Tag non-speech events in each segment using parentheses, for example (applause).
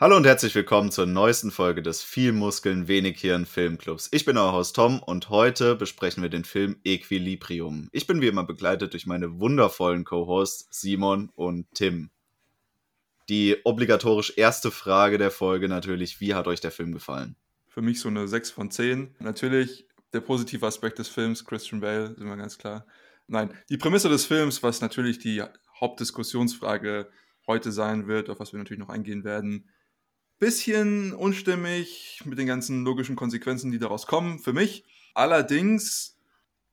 Hallo und herzlich willkommen zur neuesten Folge des Viel Muskeln, Wenig Hirn Filmclubs. Ich bin euer Host Tom und heute besprechen wir den Film Equilibrium. Ich bin wie immer begleitet durch meine wundervollen Co-Hosts Simon und Tim. Die obligatorisch erste Frage der Folge natürlich, wie hat euch der Film gefallen? Für mich so eine 6 von 10. Natürlich der positive Aspekt des Films, Christian Bale, sind wir ganz klar. Nein, die Prämisse des Films, was natürlich die Hauptdiskussionsfrage heute sein wird, auf was wir natürlich noch eingehen werden, bisschen unstimmig mit den ganzen logischen Konsequenzen, die daraus kommen, für mich. Allerdings,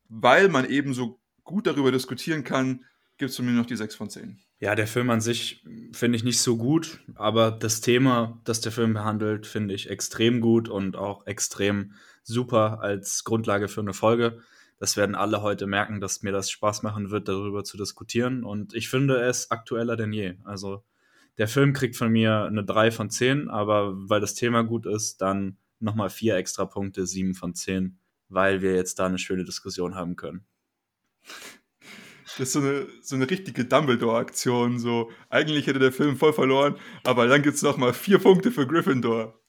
weil man eben so gut darüber diskutieren kann, gibt es von mir noch die 6 von 10. Ja, der Film an sich finde ich nicht so gut, aber das Thema, das der Film behandelt, finde ich extrem gut und auch extrem super als Grundlage für eine Folge. Das werden alle heute merken, dass mir das Spaß machen wird, darüber zu diskutieren. Und ich finde es aktueller denn je. Also der Film kriegt von mir eine 3 von 10, aber weil das Thema gut ist, dann nochmal 4 extra Punkte, 7 von 10, weil wir jetzt da eine schöne Diskussion haben können. Das ist so eine, so eine richtige Dumbledore-Aktion. So, eigentlich hätte der Film voll verloren, aber dann gibt es nochmal 4 Punkte für Gryffindor.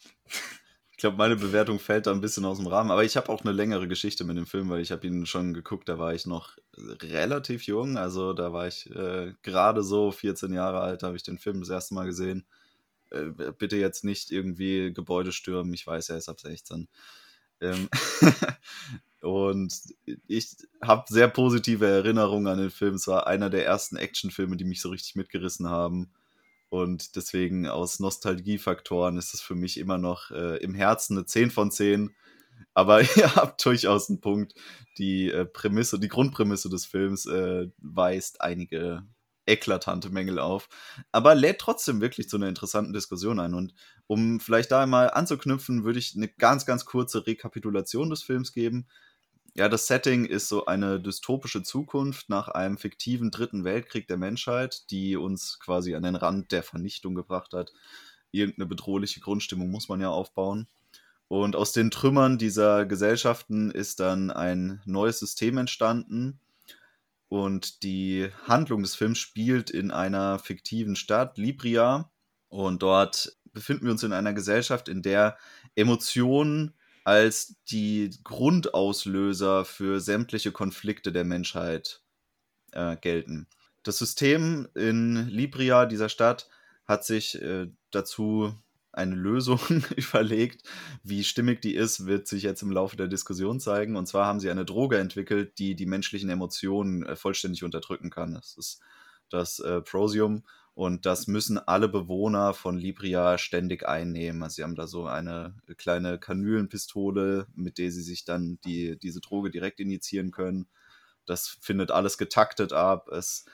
Ich glaube, meine Bewertung fällt da ein bisschen aus dem Rahmen. Aber ich habe auch eine längere Geschichte mit dem Film, weil ich habe ihn schon geguckt, da war ich noch relativ jung. Also da war ich äh, gerade so 14 Jahre alt, habe ich den Film das erste Mal gesehen. Äh, bitte jetzt nicht irgendwie Gebäude stürmen. Ich weiß, er ist ab 16. Ähm (laughs) und ich habe sehr positive Erinnerungen an den Film. Es war einer der ersten Actionfilme, die mich so richtig mitgerissen haben. Und deswegen aus Nostalgiefaktoren ist es für mich immer noch äh, im Herzen eine 10 von 10. Aber (laughs) ihr habt durchaus einen Punkt. Die äh, Prämisse, die Grundprämisse des Films äh, weist einige eklatante Mängel auf, aber lädt trotzdem wirklich zu einer interessanten Diskussion ein. Und um vielleicht da einmal anzuknüpfen, würde ich eine ganz, ganz kurze Rekapitulation des Films geben. Ja, das Setting ist so eine dystopische Zukunft nach einem fiktiven dritten Weltkrieg der Menschheit, die uns quasi an den Rand der Vernichtung gebracht hat. Irgendeine bedrohliche Grundstimmung muss man ja aufbauen. Und aus den Trümmern dieser Gesellschaften ist dann ein neues System entstanden. Und die Handlung des Films spielt in einer fiktiven Stadt, Libria. Und dort befinden wir uns in einer Gesellschaft, in der Emotionen als die Grundauslöser für sämtliche Konflikte der Menschheit äh, gelten. Das System in Libria, dieser Stadt, hat sich äh, dazu eine Lösung (laughs) überlegt. Wie stimmig die ist, wird sich jetzt im Laufe der Diskussion zeigen. Und zwar haben sie eine Droge entwickelt, die die menschlichen Emotionen äh, vollständig unterdrücken kann. Das ist das äh, Prosium. Und das müssen alle Bewohner von Libria ständig einnehmen. Also sie haben da so eine kleine Kanülenpistole, mit der sie sich dann die, diese Droge direkt injizieren können. Das findet alles getaktet ab. Es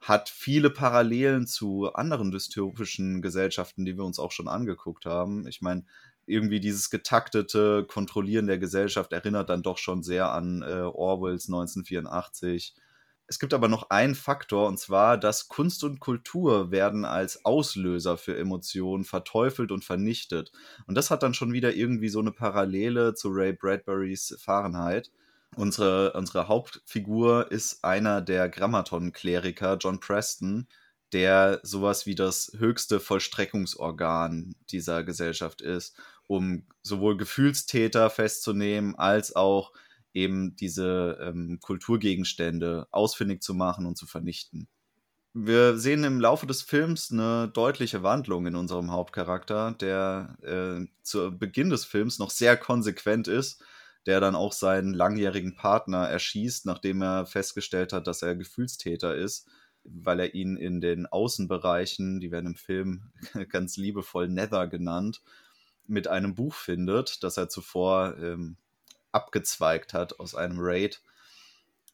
hat viele Parallelen zu anderen dystopischen Gesellschaften, die wir uns auch schon angeguckt haben. Ich meine, irgendwie dieses getaktete Kontrollieren der Gesellschaft erinnert dann doch schon sehr an äh, Orwells 1984 es gibt aber noch einen Faktor, und zwar, dass Kunst und Kultur werden als Auslöser für Emotionen verteufelt und vernichtet. Und das hat dann schon wieder irgendwie so eine Parallele zu Ray Bradburys Fahrenheit. Unsere, unsere Hauptfigur ist einer der Grammaton-Kleriker, John Preston, der sowas wie das höchste Vollstreckungsorgan dieser Gesellschaft ist, um sowohl Gefühlstäter festzunehmen als auch eben diese ähm, Kulturgegenstände ausfindig zu machen und zu vernichten. Wir sehen im Laufe des Films eine deutliche Wandlung in unserem Hauptcharakter, der äh, zu Beginn des Films noch sehr konsequent ist, der dann auch seinen langjährigen Partner erschießt, nachdem er festgestellt hat, dass er Gefühlstäter ist, weil er ihn in den Außenbereichen, die werden im Film (laughs) ganz liebevoll Nether genannt, mit einem Buch findet, das er zuvor ähm, abgezweigt hat aus einem Raid.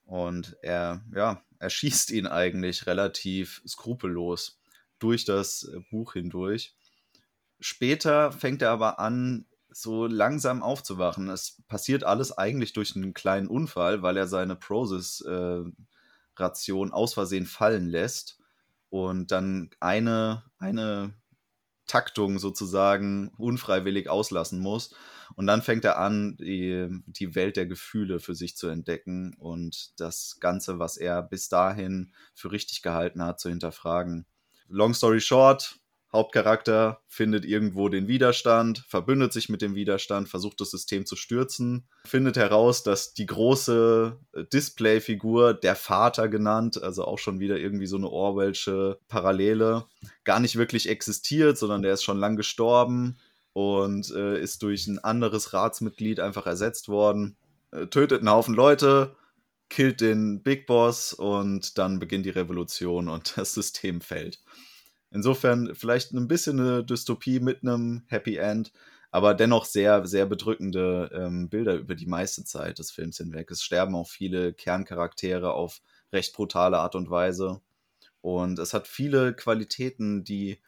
Und er, ja, er schießt ihn eigentlich relativ skrupellos durch das äh, Buch hindurch. Später fängt er aber an, so langsam aufzuwachen. Es passiert alles eigentlich durch einen kleinen Unfall, weil er seine Prosis-Ration äh, aus Versehen fallen lässt und dann eine, eine Taktung sozusagen unfreiwillig auslassen muss. Und dann fängt er an, die, die Welt der Gefühle für sich zu entdecken und das Ganze, was er bis dahin für richtig gehalten hat, zu hinterfragen. Long story short, Hauptcharakter findet irgendwo den Widerstand, verbündet sich mit dem Widerstand, versucht das System zu stürzen, findet heraus, dass die große äh, Displayfigur, der Vater genannt, also auch schon wieder irgendwie so eine Orwellsche Parallele, gar nicht wirklich existiert, sondern der ist schon lang gestorben und äh, ist durch ein anderes Ratsmitglied einfach ersetzt worden, äh, tötet einen Haufen Leute, killt den Big Boss und dann beginnt die Revolution und (laughs) das System fällt. Insofern vielleicht ein bisschen eine Dystopie mit einem Happy End, aber dennoch sehr, sehr bedrückende ähm, Bilder über die meiste Zeit des Films hinweg. Es sterben auch viele Kerncharaktere auf recht brutale Art und Weise. Und es hat viele Qualitäten, die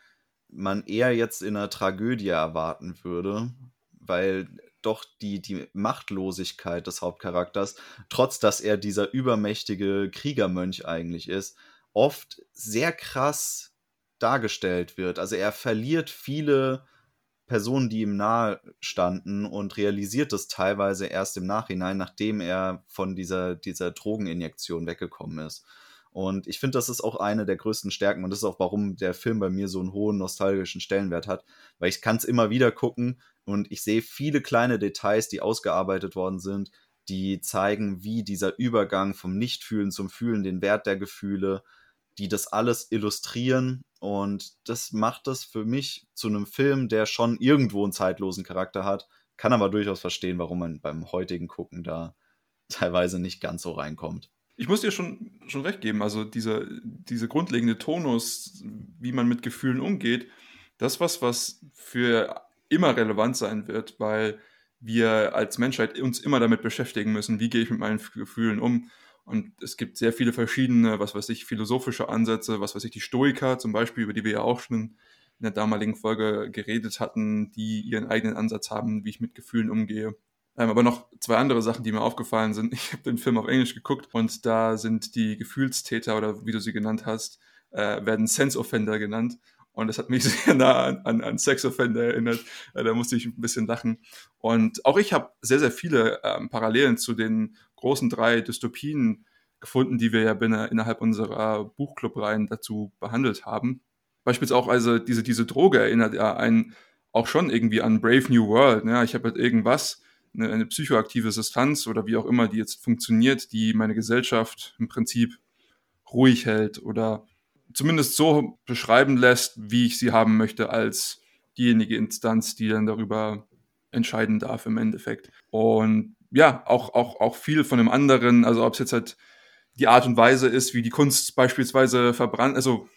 man eher jetzt in einer Tragödie erwarten würde, weil doch die, die Machtlosigkeit des Hauptcharakters, trotz dass er dieser übermächtige Kriegermönch eigentlich ist, oft sehr krass dargestellt wird. Also er verliert viele Personen, die ihm nahe standen und realisiert das teilweise erst im Nachhinein, nachdem er von dieser, dieser Drogeninjektion weggekommen ist. Und ich finde, das ist auch eine der größten Stärken und das ist auch, warum der Film bei mir so einen hohen nostalgischen Stellenwert hat, weil ich kann es immer wieder gucken und ich sehe viele kleine Details, die ausgearbeitet worden sind, die zeigen, wie dieser Übergang vom Nichtfühlen zum Fühlen, den Wert der Gefühle, die das alles illustrieren und das macht das für mich zu einem Film, der schon irgendwo einen zeitlosen Charakter hat, kann aber durchaus verstehen, warum man beim heutigen Gucken da teilweise nicht ganz so reinkommt. Ich muss dir schon, schon recht geben, also diese, diese grundlegende Tonus, wie man mit Gefühlen umgeht, das ist was, was für immer relevant sein wird, weil wir als Menschheit uns immer damit beschäftigen müssen, wie gehe ich mit meinen Gefühlen um. Und es gibt sehr viele verschiedene, was weiß ich, philosophische Ansätze, was weiß ich, die Stoiker zum Beispiel, über die wir ja auch schon in der damaligen Folge geredet hatten, die ihren eigenen Ansatz haben, wie ich mit Gefühlen umgehe. Ähm, aber noch zwei andere Sachen, die mir aufgefallen sind. (laughs) Ich habe den Film auf Englisch geguckt und da sind die Gefühlstäter oder wie du sie genannt hast, äh, werden Sense Offender genannt. Und das hat mich (laughs) sehr nah an, an, an Sex Offender erinnert. Äh, da musste ich ein bisschen lachen. Und auch ich habe sehr, sehr viele ähm, Parallelen zu den großen drei Dystopien gefunden, die wir ja innerhalb unserer Buchclub-Reihen dazu behandelt haben. Beispielsweise auch also diese, diese Droge erinnert ja einen auch schon irgendwie an Brave New World. Ne? Ich habe halt irgendwas, eine, eine psychoaktive Substanz oder wie auch immer, die jetzt funktioniert, die meine Gesellschaft im Prinzip ruhig hält oder zumindest so beschreiben lässt, wie ich sie haben möchte, als diejenige Instanz, die dann darüber entscheiden darf im Endeffekt. Und ja, auch, auch, auch viel von dem anderen, also ob es jetzt halt die Art und Weise ist, wie die Kunst beispielsweise verbrannt, also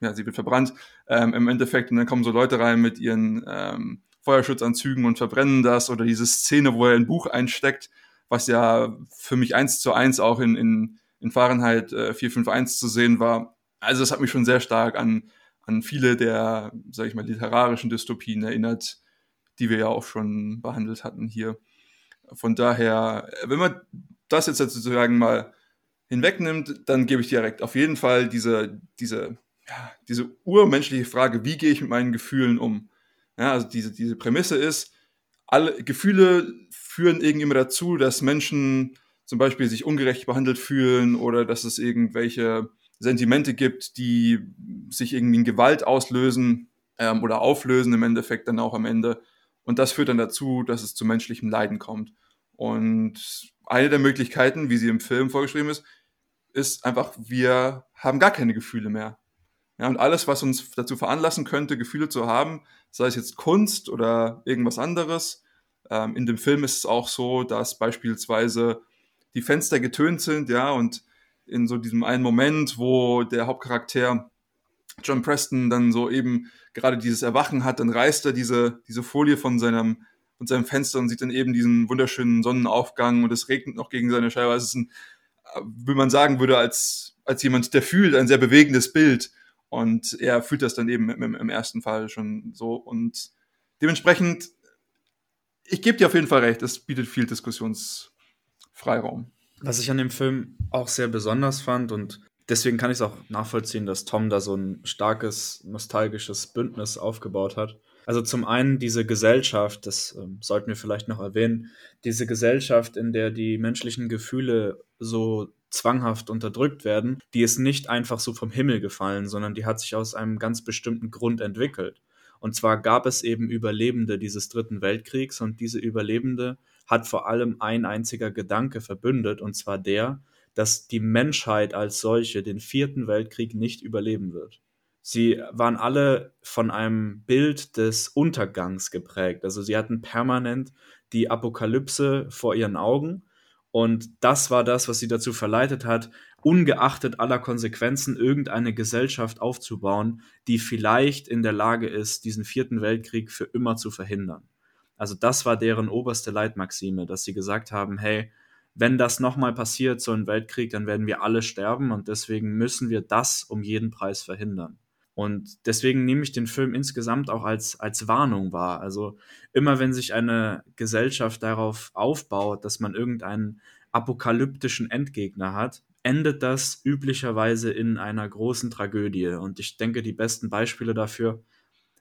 ja, sie wird verbrannt ähm, im Endeffekt und dann kommen so Leute rein mit ihren ähm, Feuerschutzanzügen und verbrennen das oder diese Szene, wo er ein Buch einsteckt, was ja für mich eins zu eins auch in, in, in Fahrenheit äh, 451 zu sehen war. Also es hat mich schon sehr stark an, an viele der, sag ich mal, literarischen Dystopien erinnert, die wir ja auch schon behandelt hatten hier. Von daher, wenn man das jetzt sozusagen mal hinwegnimmt, dann gebe ich direkt auf jeden Fall diese, diese, ja, diese urmenschliche Frage, wie gehe ich mit meinen Gefühlen um? Ja, also diese, diese Prämisse ist, alle Gefühle führen irgendwie immer dazu, dass Menschen zum Beispiel sich ungerecht behandelt fühlen oder dass es irgendwelche Sentimente gibt, die sich irgendwie in Gewalt auslösen ähm, oder auflösen im Endeffekt dann auch am Ende. Und das führt dann dazu, dass es zu menschlichem Leiden kommt. Und eine der Möglichkeiten, wie sie im Film vorgeschrieben ist, ist einfach, wir haben gar keine Gefühle mehr. Ja, und alles, was uns dazu veranlassen könnte, Gefühle zu haben, sei es jetzt Kunst oder irgendwas anderes. Ähm, in dem Film ist es auch so, dass beispielsweise die Fenster getönt sind, ja, und in so diesem einen Moment, wo der Hauptcharakter John Preston dann so eben gerade dieses Erwachen hat, dann reißt er diese, diese Folie von seinem, von seinem Fenster und sieht dann eben diesen wunderschönen Sonnenaufgang und es regnet noch gegen seine Scheibe. Also es ist ein, wie man sagen würde, als, als jemand, der fühlt, ein sehr bewegendes Bild. Und er fühlt das dann eben im, im ersten Fall schon so. Und dementsprechend, ich gebe dir auf jeden Fall recht, es bietet viel Diskussionsfreiraum. Was ich an dem Film auch sehr besonders fand und deswegen kann ich es auch nachvollziehen, dass Tom da so ein starkes nostalgisches Bündnis aufgebaut hat. Also zum einen diese Gesellschaft, das ähm, sollten wir vielleicht noch erwähnen, diese Gesellschaft, in der die menschlichen Gefühle so zwanghaft unterdrückt werden, die ist nicht einfach so vom Himmel gefallen, sondern die hat sich aus einem ganz bestimmten Grund entwickelt. Und zwar gab es eben Überlebende dieses Dritten Weltkriegs und diese Überlebende hat vor allem ein einziger Gedanke verbündet, und zwar der, dass die Menschheit als solche den Vierten Weltkrieg nicht überleben wird. Sie waren alle von einem Bild des Untergangs geprägt. Also sie hatten permanent die Apokalypse vor ihren Augen. Und das war das, was sie dazu verleitet hat, ungeachtet aller Konsequenzen irgendeine Gesellschaft aufzubauen, die vielleicht in der Lage ist, diesen vierten Weltkrieg für immer zu verhindern. Also das war deren oberste Leitmaxime, dass sie gesagt haben, hey, wenn das nochmal passiert, so ein Weltkrieg, dann werden wir alle sterben und deswegen müssen wir das um jeden Preis verhindern. Und deswegen nehme ich den Film insgesamt auch als, als Warnung wahr. Also immer wenn sich eine Gesellschaft darauf aufbaut, dass man irgendeinen apokalyptischen Endgegner hat, endet das üblicherweise in einer großen Tragödie. Und ich denke, die besten Beispiele dafür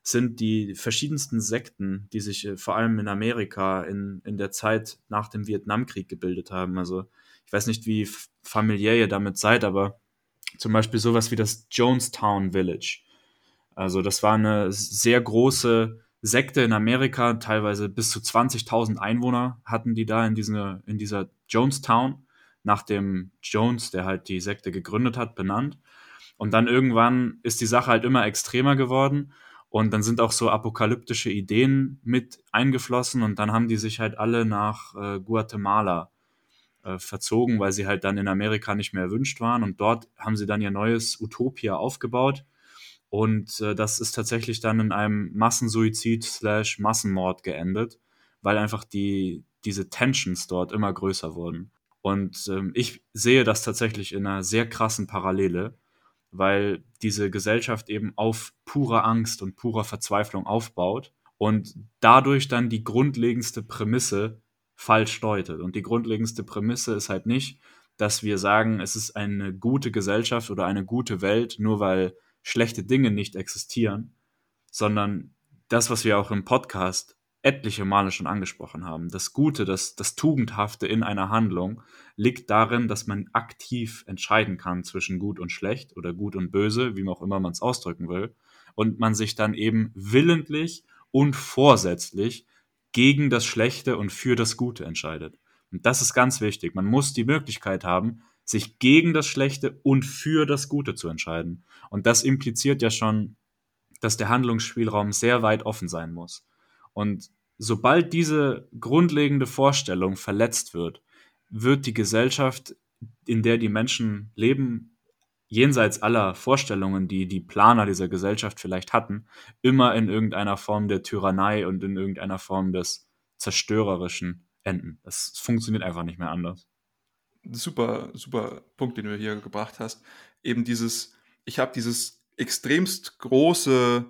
sind die verschiedensten Sekten, die sich äh, vor allem in Amerika in, in der Zeit nach dem Vietnamkrieg gebildet haben. Also ich weiß nicht, wie familiär ihr damit seid, aber zum Beispiel sowas wie das Jonestown Village. Also das war eine sehr große Sekte in Amerika, teilweise bis zu 20.000 Einwohner hatten die da in, diese, in dieser Jonestown, nach dem Jones, der halt die Sekte gegründet hat, benannt. Und dann irgendwann ist die Sache halt immer extremer geworden und dann sind auch so apokalyptische Ideen mit eingeflossen und dann haben die sich halt alle nach äh, Guatemala äh, verzogen, weil sie halt dann in Amerika nicht mehr erwünscht waren. Und dort haben sie dann ihr neues Utopia aufgebaut. Und äh, das ist tatsächlich dann in einem Massensuizid slash Massenmord geendet, weil einfach die, diese Tensions dort immer größer wurden. Und ähm, ich sehe das tatsächlich in einer sehr krassen Parallele weil diese Gesellschaft eben auf purer Angst und purer Verzweiflung aufbaut und dadurch dann die grundlegendste Prämisse falsch deutet. Und die grundlegendste Prämisse ist halt nicht, dass wir sagen, es ist eine gute Gesellschaft oder eine gute Welt, nur weil schlechte Dinge nicht existieren, sondern das, was wir auch im Podcast etliche Male schon angesprochen haben. Das Gute, das, das Tugendhafte in einer Handlung liegt darin, dass man aktiv entscheiden kann zwischen gut und schlecht oder gut und böse, wie auch immer man es ausdrücken will, und man sich dann eben willentlich und vorsätzlich gegen das Schlechte und für das Gute entscheidet. Und das ist ganz wichtig. Man muss die Möglichkeit haben, sich gegen das Schlechte und für das Gute zu entscheiden. Und das impliziert ja schon, dass der Handlungsspielraum sehr weit offen sein muss. Und sobald diese grundlegende Vorstellung verletzt wird, wird die Gesellschaft, in der die Menschen leben, jenseits aller Vorstellungen, die die Planer dieser Gesellschaft vielleicht hatten, immer in irgendeiner Form der Tyrannei und in irgendeiner Form des Zerstörerischen enden. Das funktioniert einfach nicht mehr anders. Super, super Punkt, den du hier gebracht hast. Eben dieses, ich habe dieses extremst große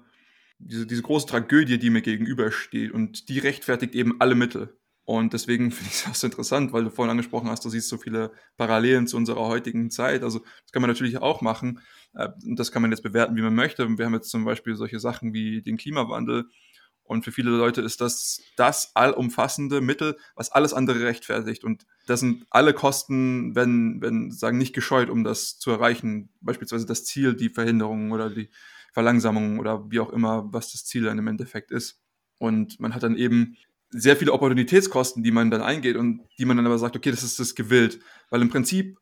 diese, diese große Tragödie, die mir gegenübersteht und die rechtfertigt eben alle Mittel. Und deswegen (laughs) finde ich es auch so interessant, weil du vorhin angesprochen hast, du siehst so viele Parallelen zu unserer heutigen Zeit. Also das kann man natürlich auch machen. Äh, und das kann man jetzt bewerten, wie man möchte. Wir haben jetzt zum Beispiel solche Sachen wie den Klimawandel. Und für viele Leute ist das das allumfassende Mittel, was alles andere rechtfertigt. Und das sind alle Kosten, wenn, wenn sagen, nicht gescheut, um das zu erreichen. Beispielsweise das Ziel, die Verhinderung oder die, Verlangsamung oder wie auch immer, was das Ziel dann im Endeffekt ist. Und man hat dann eben sehr viele Opportunitätskosten, die man dann eingeht und die man dann aber sagt, okay, das ist das gewillt. Weil im Prinzip,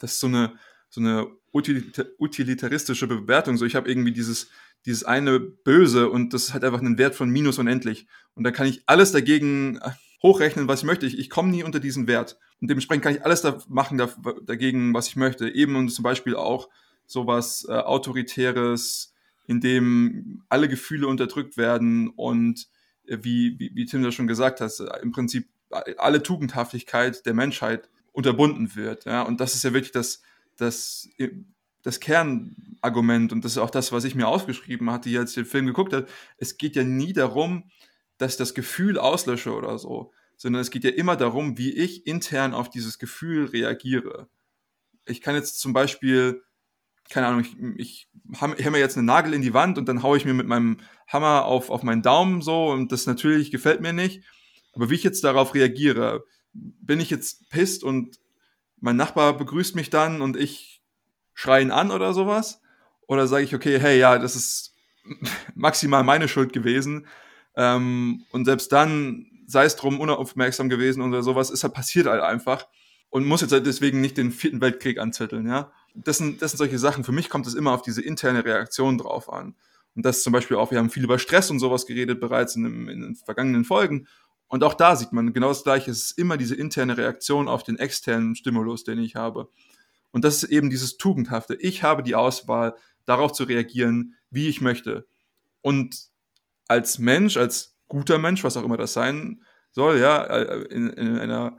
das ist so eine, so eine utilitaristische Bewertung. So, ich habe irgendwie dieses, dieses eine Böse und das hat einfach einen Wert von minus unendlich. Und da kann ich alles dagegen hochrechnen, was ich möchte. Ich, ich komme nie unter diesen Wert. Und dementsprechend kann ich alles da machen da, dagegen, was ich möchte. Eben und zum Beispiel auch sowas äh, Autoritäres, in dem alle Gefühle unterdrückt werden und wie, wie, wie Tim das schon gesagt hat, äh, im Prinzip alle Tugendhaftigkeit der Menschheit unterbunden wird. Ja? Und das ist ja wirklich das, das, äh, das Kernargument und das ist auch das, was ich mir aufgeschrieben hatte, als ich den Film geguckt habe. Es geht ja nie darum, dass ich das Gefühl auslösche oder so, sondern es geht ja immer darum, wie ich intern auf dieses Gefühl reagiere. Ich kann jetzt zum Beispiel keine Ahnung, ich, ich hämmer jetzt einen Nagel in die Wand und dann haue ich mir mit meinem Hammer auf, auf meinen Daumen so und das natürlich gefällt mir nicht. Aber wie ich jetzt darauf reagiere, bin ich jetzt pisst und mein Nachbar begrüßt mich dann und ich schreie ihn an oder sowas? Oder sage ich, okay, hey, ja, das ist (laughs) maximal meine Schuld gewesen. Ähm, und selbst dann, sei es drum, unaufmerksam gewesen oder sowas, ist halt passiert halt einfach und muss jetzt halt deswegen nicht den vierten Weltkrieg anzetteln, ja. Das sind, das sind solche Sachen. Für mich kommt es immer auf diese interne Reaktion drauf an. Und das zum Beispiel auch, wir haben viel über Stress und sowas geredet bereits in, dem, in den vergangenen Folgen. Und auch da sieht man genau das Gleiche. Es ist immer diese interne Reaktion auf den externen Stimulus, den ich habe. Und das ist eben dieses Tugendhafte. Ich habe die Auswahl, darauf zu reagieren, wie ich möchte. Und als Mensch, als guter Mensch, was auch immer das sein soll, ja, äh, in, in einer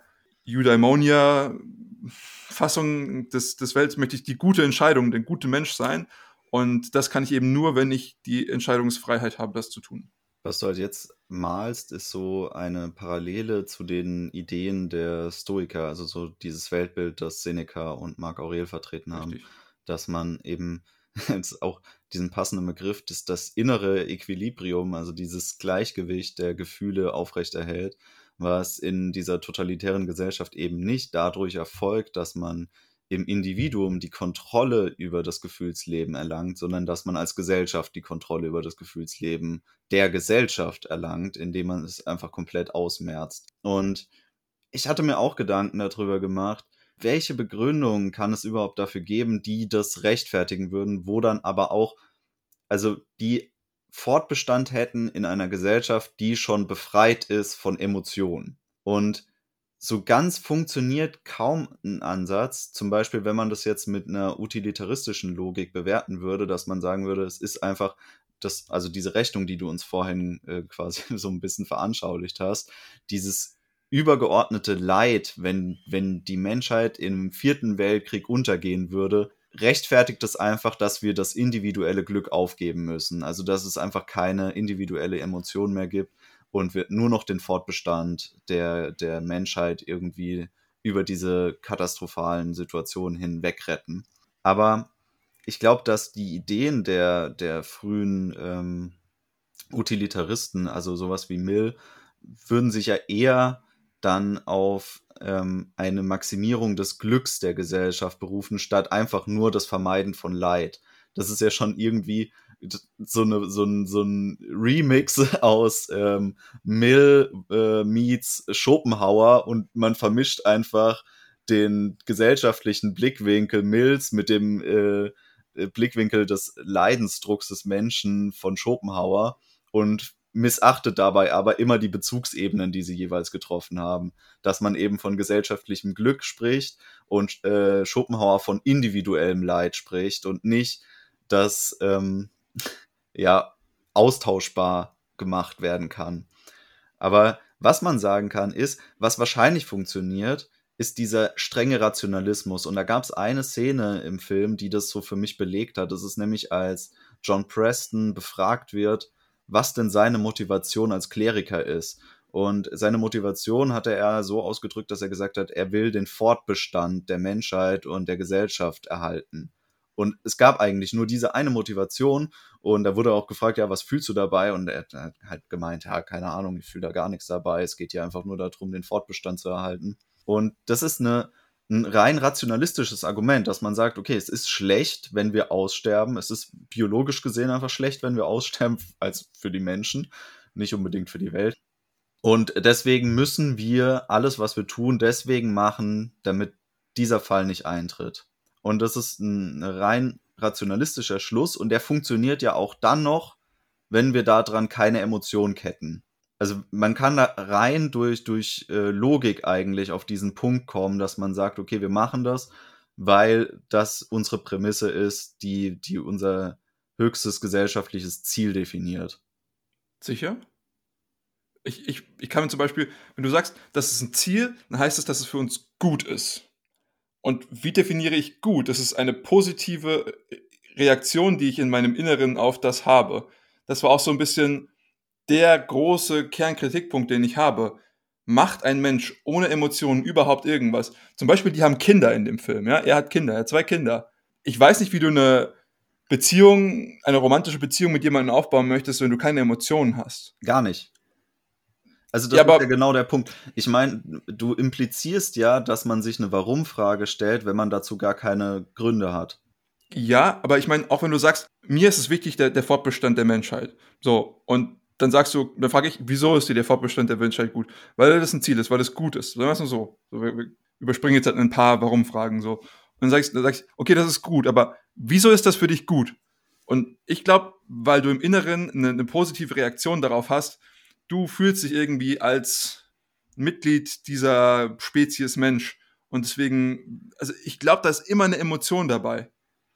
Eudaimonia-Fassung des, des Welts möchte ich die gute Entscheidung, der gute Mensch sein. Und das kann ich eben nur, wenn ich die Entscheidungsfreiheit habe, das zu tun. Was du halt jetzt malst, ist so eine Parallele zu den Ideen der Stoiker, also so dieses Weltbild, das Seneca und Marc Aurel vertreten haben, Richtig. dass man eben (laughs) jetzt auch diesen passenden Begriff, dass das innere Equilibrium, also dieses Gleichgewicht der Gefühle aufrechterhält, was in dieser totalitären Gesellschaft eben nicht dadurch erfolgt, dass man im Individuum die Kontrolle über das Gefühlsleben erlangt, sondern dass man als Gesellschaft die Kontrolle über das Gefühlsleben der Gesellschaft erlangt, indem man es einfach komplett ausmerzt. Und ich hatte mir auch Gedanken darüber gemacht, welche Begründungen kann es überhaupt dafür geben, die das rechtfertigen würden, wo dann aber auch, also die Fortbestand hätten in einer Gesellschaft, die schon befreit ist von Emotionen. Und so ganz funktioniert kaum ein Ansatz. Zum Beispiel, wenn man das jetzt mit einer utilitaristischen Logik bewerten würde, dass man sagen würde, es ist einfach das, also diese Rechnung, die du uns vorhin äh, quasi (laughs) so ein bisschen veranschaulicht hast, dieses übergeordnete Leid, wenn, wenn die Menschheit im vierten Weltkrieg untergehen würde, rechtfertigt es einfach, dass wir das individuelle Glück aufgeben müssen. Also, dass es einfach keine individuelle Emotion mehr gibt, und wird nur noch den Fortbestand der, der Menschheit irgendwie über diese katastrophalen Situationen hinweg retten. Aber ich glaube, dass die Ideen der, der frühen ähm, Utilitaristen, also sowas wie Mill, würden sich ja eher dann auf ähm, eine Maximierung des Glücks der Gesellschaft berufen, statt einfach nur das Vermeiden von Leid. Das ist ja schon irgendwie so, eine, so, ein, so ein Remix (laughs) aus ähm, Mill äh, meets Schopenhauer und man vermischt einfach den gesellschaftlichen Blickwinkel Mills mit dem äh, Blickwinkel des Leidensdrucks des Menschen von Schopenhauer und missachtet dabei aber immer die Bezugsebenen, die sie jeweils getroffen haben. Dass man eben von gesellschaftlichem Glück spricht und äh, Schopenhauer von individuellem Leid spricht und nicht, dass ähm, (laughs) ja, austauschbar gemacht werden kann. Aber was man sagen kann, ist, was wahrscheinlich funktioniert, ist dieser strenge Rationalismus. Und da gab es eine Szene im Film, die das so für mich belegt hat. Das ist nämlich, als John Preston befragt wird, was denn seine Motivation als Kleriker ist. Und seine Motivation hatte er so ausgedrückt, dass er gesagt hat, er will den Fortbestand der Menschheit und der Gesellschaft erhalten. Und es gab eigentlich nur diese eine Motivation. Und da wurde auch gefragt, ja, was fühlst du dabei? Und er hat halt gemeint, ja, keine Ahnung, ich fühle da gar nichts dabei. Es geht hier einfach nur darum, den Fortbestand zu erhalten. Und das ist eine, ein rein rationalistisches Argument, dass man sagt, okay, es ist schlecht, wenn wir aussterben. Es ist biologisch gesehen einfach schlecht, wenn wir aussterben, (laughs) als für die Menschen, nicht unbedingt für die Welt. Und deswegen müssen wir alles, was wir tun, deswegen machen, damit dieser Fall nicht eintritt. Und das ist ein rein rationalistischer Schluss und der funktioniert ja auch dann noch, wenn wir daran keine Emotionen ketten. Also man kann da rein durch, durch äh, Logik eigentlich auf diesen Punkt kommen, dass man sagt, okay, wir machen das, weil das unsere Prämisse ist, die, die unser höchstes gesellschaftliches Ziel definiert. Sicher? Ich, ich, ich kann mir zum Beispiel, wenn du sagst, das ist ein Ziel, dann heißt es, dass es für uns gut ist. Und wie definiere ich gut? Das ist eine positive Reaktion, die ich in meinem Inneren auf das habe. Das war auch so ein bisschen der große Kernkritikpunkt, den ich habe. Macht ein Mensch ohne Emotionen überhaupt irgendwas? Zum Beispiel, die haben Kinder in dem Film. Ja? Er hat Kinder, er hat zwei Kinder. Ich weiß nicht, wie du eine Beziehung, eine romantische Beziehung mit jemandem aufbauen möchtest, wenn du keine Emotionen hast. Gar nicht. Also das ja, ist ja genau der Punkt. Ich meine, du implizierst ja, dass man sich eine Warum-Frage stellt, wenn man dazu gar keine Gründe hat. Ja, aber ich meine, auch wenn du sagst, mir ist es wichtig, der, der Fortbestand der Menschheit. So, und dann sagst du, dann frage ich, wieso ist dir der Fortbestand der Menschheit gut? Weil das ein Ziel ist, weil es gut ist. Sagen wir es so. so wir, wir überspringen jetzt halt ein paar Warum-Fragen so. Und dann sagst du, okay, das ist gut, aber wieso ist das für dich gut? Und ich glaube, weil du im Inneren eine, eine positive Reaktion darauf hast, du fühlst dich irgendwie als Mitglied dieser Spezies Mensch. Und deswegen, also ich glaube, da ist immer eine Emotion dabei.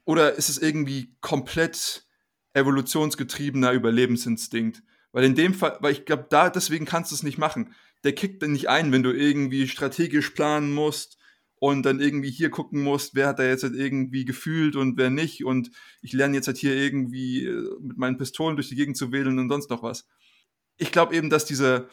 Oder ist es irgendwie komplett evolutionsgetriebener Überlebensinstinkt? Weil in dem Fall, weil ich glaube, da deswegen kannst du es nicht machen. Der kickt dann nicht ein, wenn du irgendwie strategisch planen musst und dann irgendwie hier gucken musst, wer hat da jetzt halt irgendwie gefühlt und wer nicht und ich lerne jetzt halt hier irgendwie äh, mit meinen Pistolen durch die Gegend zu wählen und sonst noch was. Ich glaube eben, dass diese,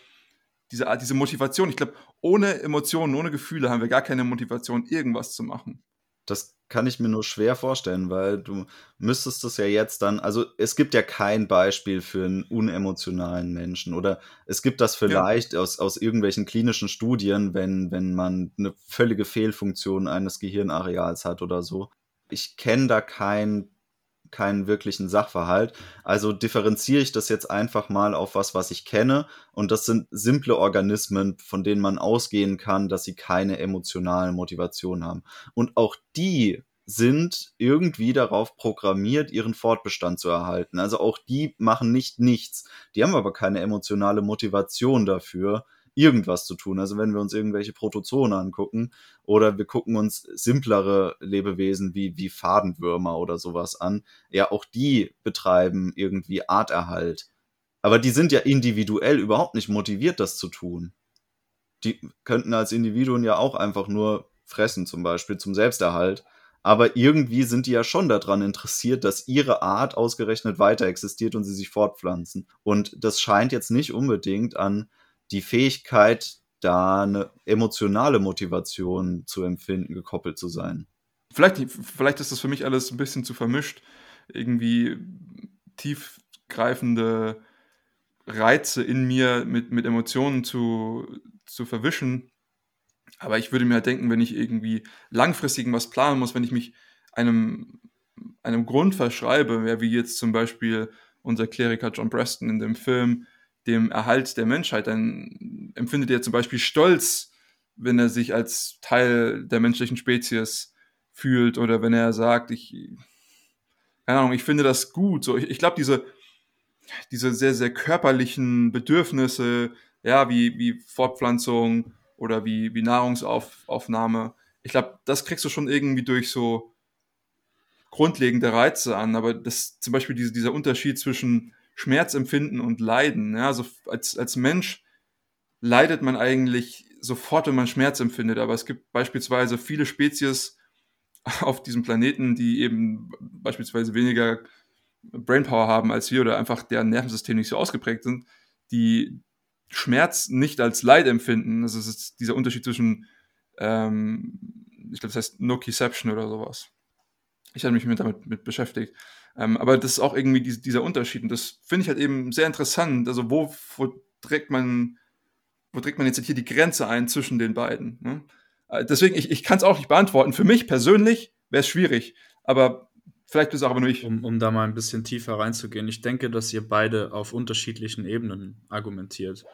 diese Art, diese Motivation, ich glaube, ohne Emotionen, ohne Gefühle haben wir gar keine Motivation, irgendwas zu machen. Das kann ich mir nur schwer vorstellen, weil du müsstest es ja jetzt dann, also es gibt ja kein Beispiel für einen unemotionalen Menschen oder es gibt das vielleicht ja. aus, aus irgendwelchen klinischen Studien, wenn, wenn man eine völlige Fehlfunktion eines Gehirnareals hat oder so. Ich kenne da kein keinen wirklichen Sachverhalt. Also differenziere ich das jetzt einfach mal auf was, was ich kenne. Und das sind simple Organismen, von denen man ausgehen kann, dass sie keine emotionale Motivation haben. Und auch die sind irgendwie darauf programmiert, ihren Fortbestand zu erhalten. Also auch die machen nicht nichts. Die haben aber keine emotionale Motivation dafür, irgendwas zu tun. Also wenn wir uns irgendwelche Protozoen angucken oder wir gucken uns simplere Lebewesen wie, wie Fadenwürmer oder sowas an, ja, auch die betreiben irgendwie Arterhalt. Aber die sind ja individuell überhaupt nicht motiviert, das zu tun. Die könnten als Individuen ja auch einfach nur fressen, zum Beispiel zum Selbsterhalt. Aber irgendwie sind die ja schon daran interessiert, dass ihre Art ausgerechnet weiter existiert und sie sich fortpflanzen. Und das scheint jetzt nicht unbedingt an die Fähigkeit, da eine emotionale Motivation zu empfinden, gekoppelt zu sein. Vielleicht, vielleicht ist das für mich alles ein bisschen zu vermischt. Irgendwie tiefgreifende Reize in mir mit, mit Emotionen zu, zu verwischen. Aber ich würde mir halt denken, wenn ich irgendwie langfristig was planen muss, wenn ich mich einem, einem Grund verschreibe, wie jetzt zum Beispiel unser Kleriker John Preston in dem Film, dem Erhalt der Menschheit, dann empfindet er zum Beispiel Stolz, wenn er sich als Teil der menschlichen Spezies fühlt oder wenn er sagt, ich, keine Ahnung, ich finde das gut. So, ich, ich glaube, diese, diese sehr, sehr körperlichen Bedürfnisse, ja, wie, wie Fortpflanzung oder wie, wie Nahrungsaufnahme, ich glaube, das kriegst du schon irgendwie durch so grundlegende Reize an. Aber das zum Beispiel diese, dieser Unterschied zwischen Schmerzempfinden und Leiden. Ja, also als, als Mensch leidet man eigentlich sofort, wenn man Schmerz empfindet. Aber es gibt beispielsweise viele Spezies auf diesem Planeten, die eben beispielsweise weniger Brainpower haben als wir oder einfach deren Nervensystem nicht so ausgeprägt sind, die Schmerz nicht als Leid empfinden. Das ist dieser Unterschied zwischen, ähm, ich glaube, das heißt Nociception oder sowas. Ich habe mich mit damit mit beschäftigt. Ähm, aber das ist auch irgendwie die, dieser Unterschied. Und das finde ich halt eben sehr interessant. Also, wo, wo trägt man, wo trägt man jetzt hier die Grenze ein zwischen den beiden? Ne? Äh, deswegen, ich, ich kann es auch nicht beantworten. Für mich persönlich wäre es schwierig. Aber vielleicht ist es auch aber nur ich. Um, um da mal ein bisschen tiefer reinzugehen. Ich denke, dass ihr beide auf unterschiedlichen Ebenen argumentiert.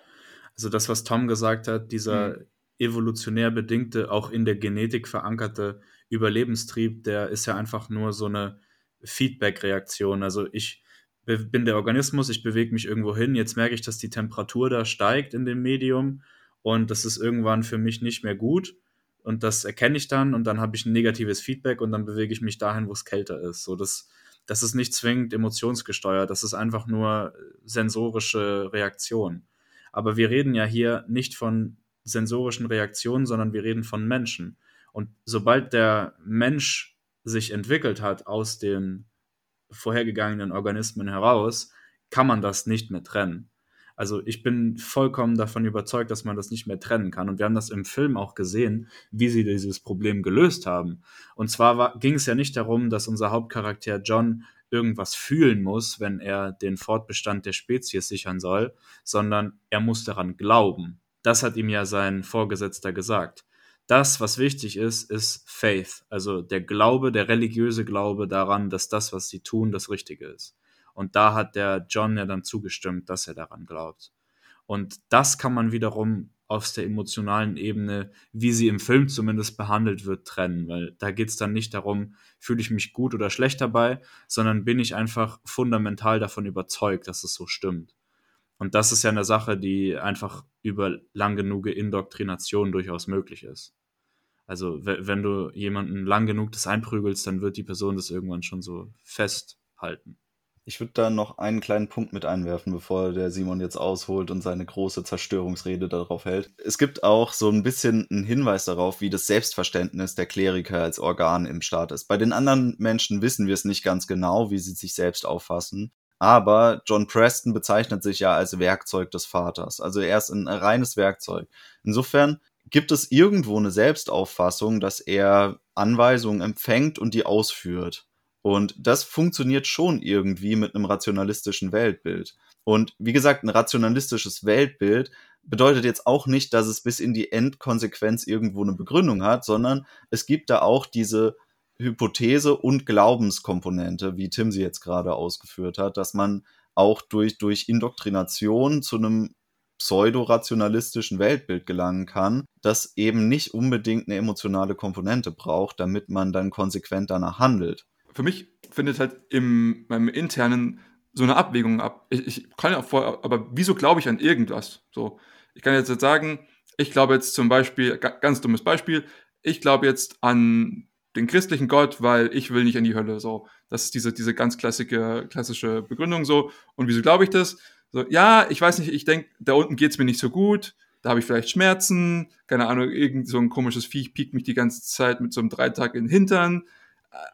Also das, was Tom gesagt hat, dieser mhm. evolutionär bedingte, auch in der Genetik verankerte Überlebenstrieb, der ist ja einfach nur so eine Feedback-Reaktion. Also ich bin der Organismus, ich bewege mich irgendwo hin, jetzt merke ich, dass die Temperatur da steigt in dem Medium und das ist irgendwann für mich nicht mehr gut und das erkenne ich dann und dann habe ich ein negatives Feedback und dann bewege ich mich dahin, wo es kälter ist. So das, das ist nicht zwingend emotionsgesteuert, das ist einfach nur sensorische Reaktion. Aber wir reden ja hier nicht von sensorischen Reaktionen, sondern wir reden von Menschen. Und sobald der Mensch sich entwickelt hat aus den vorhergegangenen Organismen heraus, kann man das nicht mehr trennen. Also ich bin vollkommen davon überzeugt, dass man das nicht mehr trennen kann. Und wir haben das im Film auch gesehen, wie sie dieses Problem gelöst haben. Und zwar ging es ja nicht darum, dass unser Hauptcharakter John irgendwas fühlen muss, wenn er den Fortbestand der Spezies sichern soll, sondern er muss daran glauben. Das hat ihm ja sein Vorgesetzter gesagt. Das, was wichtig ist, ist Faith, also der Glaube, der religiöse Glaube daran, dass das, was sie tun, das Richtige ist. Und da hat der John ja dann zugestimmt, dass er daran glaubt. Und das kann man wiederum auf der emotionalen Ebene, wie sie im Film zumindest behandelt wird, trennen. Weil da geht es dann nicht darum, fühle ich mich gut oder schlecht dabei, sondern bin ich einfach fundamental davon überzeugt, dass es so stimmt. Und das ist ja eine Sache, die einfach über lang genug Indoktrination durchaus möglich ist. Also wenn du jemanden lang genug das einprügelst, dann wird die Person das irgendwann schon so festhalten. Ich würde da noch einen kleinen Punkt mit einwerfen, bevor der Simon jetzt ausholt und seine große Zerstörungsrede darauf hält. Es gibt auch so ein bisschen einen Hinweis darauf, wie das Selbstverständnis der Kleriker als Organ im Staat ist. Bei den anderen Menschen wissen wir es nicht ganz genau, wie sie sich selbst auffassen. Aber John Preston bezeichnet sich ja als Werkzeug des Vaters. Also er ist ein reines Werkzeug. Insofern gibt es irgendwo eine Selbstauffassung, dass er Anweisungen empfängt und die ausführt. Und das funktioniert schon irgendwie mit einem rationalistischen Weltbild. Und wie gesagt, ein rationalistisches Weltbild bedeutet jetzt auch nicht, dass es bis in die Endkonsequenz irgendwo eine Begründung hat, sondern es gibt da auch diese Hypothese und Glaubenskomponente, wie Tim sie jetzt gerade ausgeführt hat, dass man auch durch, durch Indoktrination zu einem pseudo-rationalistischen Weltbild gelangen kann, das eben nicht unbedingt eine emotionale Komponente braucht, damit man dann konsequent danach handelt für mich findet halt im meinem internen so eine Abwägung ab. Ich, ich kann ja auch vor, aber wieso glaube ich an irgendwas? So, ich kann jetzt sagen, ich glaube jetzt zum Beispiel, ganz dummes Beispiel, ich glaube jetzt an den christlichen Gott, weil ich will nicht in die Hölle. So, das ist diese, diese ganz klassische, klassische Begründung so. Und wieso glaube ich das? So, ja, ich weiß nicht, ich denke, da unten geht es mir nicht so gut, da habe ich vielleicht Schmerzen, keine Ahnung, irgend so ein komisches Viech piekt mich die ganze Zeit mit so einem Dreitag in den Hintern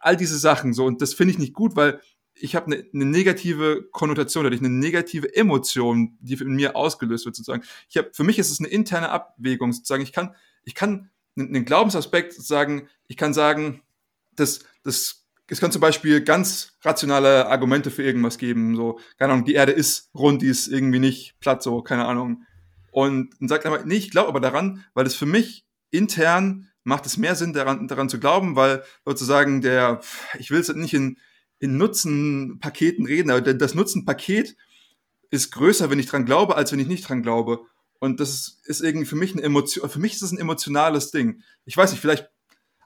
all diese Sachen so. Und das finde ich nicht gut, weil ich habe eine, eine negative Konnotation, dadurch eine negative Emotion, die in mir ausgelöst wird, sozusagen. Ich habe, für mich ist es eine interne Abwägung, sozusagen. Ich kann, ich kann einen Glaubensaspekt sozusagen, ich kann sagen, dass, dass es kann zum Beispiel ganz rationale Argumente für irgendwas geben, so, keine Ahnung, die Erde ist rund, die ist irgendwie nicht platt, so, keine Ahnung. Und dann sagt er, nee, ich glaube aber daran, weil es für mich intern macht es mehr Sinn, daran, daran zu glauben, weil sozusagen der, ich will es nicht in, in Nutzenpaketen reden, aber das Nutzenpaket ist größer, wenn ich dran glaube, als wenn ich nicht dran glaube. Und das ist, ist irgendwie für mich eine Emotion, für mich ist es ein emotionales Ding. Ich weiß nicht, vielleicht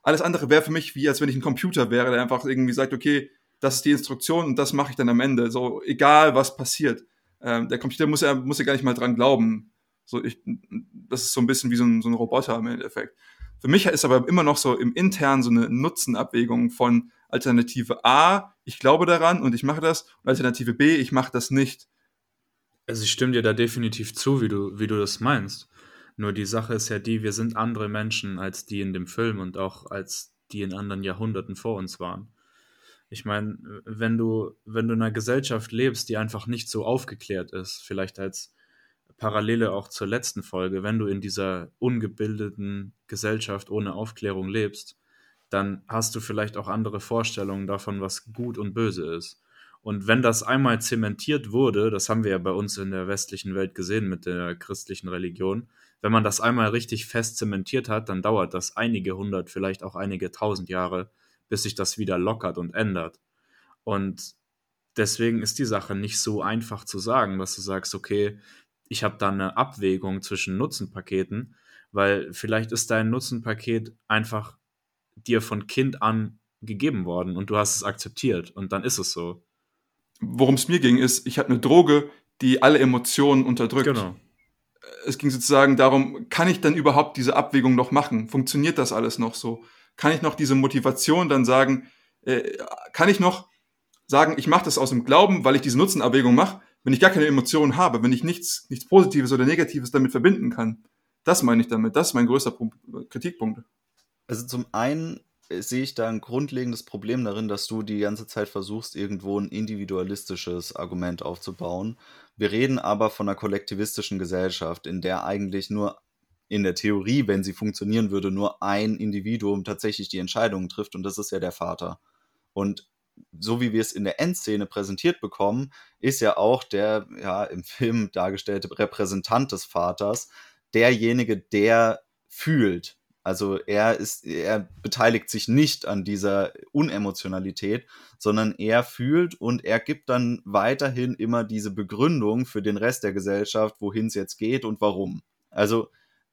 alles andere wäre für mich wie, als wenn ich ein Computer wäre, der einfach irgendwie sagt, okay, das ist die Instruktion und das mache ich dann am Ende. So, egal was passiert. Ähm, der Computer muss ja, muss ja gar nicht mal dran glauben. So, ich, das ist so ein bisschen wie so ein, so ein Roboter im Endeffekt. Für mich ist aber immer noch so im internen so eine Nutzenabwägung von Alternative A, ich glaube daran und ich mache das, und Alternative B, ich mache das nicht. Also ich stimme dir da definitiv zu, wie du, wie du das meinst. Nur die Sache ist ja die, wir sind andere Menschen als die in dem Film und auch als die in anderen Jahrhunderten vor uns waren. Ich meine, wenn du, wenn du in einer Gesellschaft lebst, die einfach nicht so aufgeklärt ist, vielleicht als Parallele auch zur letzten Folge, wenn du in dieser ungebildeten Gesellschaft ohne Aufklärung lebst, dann hast du vielleicht auch andere Vorstellungen davon, was gut und böse ist. Und wenn das einmal zementiert wurde, das haben wir ja bei uns in der westlichen Welt gesehen mit der christlichen Religion, wenn man das einmal richtig fest zementiert hat, dann dauert das einige hundert, vielleicht auch einige tausend Jahre, bis sich das wieder lockert und ändert. Und deswegen ist die Sache nicht so einfach zu sagen, dass du sagst, okay, ich habe da eine Abwägung zwischen Nutzenpaketen, weil vielleicht ist dein Nutzenpaket einfach dir von Kind an gegeben worden und du hast es akzeptiert und dann ist es so. Worum es mir ging, ist, ich hatte eine Droge, die alle Emotionen unterdrückt. Genau. Es ging sozusagen darum, kann ich dann überhaupt diese Abwägung noch machen? Funktioniert das alles noch so? Kann ich noch diese Motivation dann sagen, äh, kann ich noch sagen, ich mache das aus dem Glauben, weil ich diese Nutzenabwägung mache? wenn ich gar keine Emotionen habe, wenn ich nichts, nichts Positives oder Negatives damit verbinden kann. Das meine ich damit. Das ist mein größter Punkt, Kritikpunkt. Also zum einen sehe ich da ein grundlegendes Problem darin, dass du die ganze Zeit versuchst, irgendwo ein individualistisches Argument aufzubauen. Wir reden aber von einer kollektivistischen Gesellschaft, in der eigentlich nur in der Theorie, wenn sie funktionieren würde, nur ein Individuum tatsächlich die Entscheidungen trifft und das ist ja der Vater. Und so wie wir es in der Endszene präsentiert bekommen, ist ja auch der ja im Film dargestellte Repräsentant des Vaters derjenige, der fühlt. Also er ist, er beteiligt sich nicht an dieser Unemotionalität, sondern er fühlt und er gibt dann weiterhin immer diese Begründung für den Rest der Gesellschaft, wohin es jetzt geht und warum. Also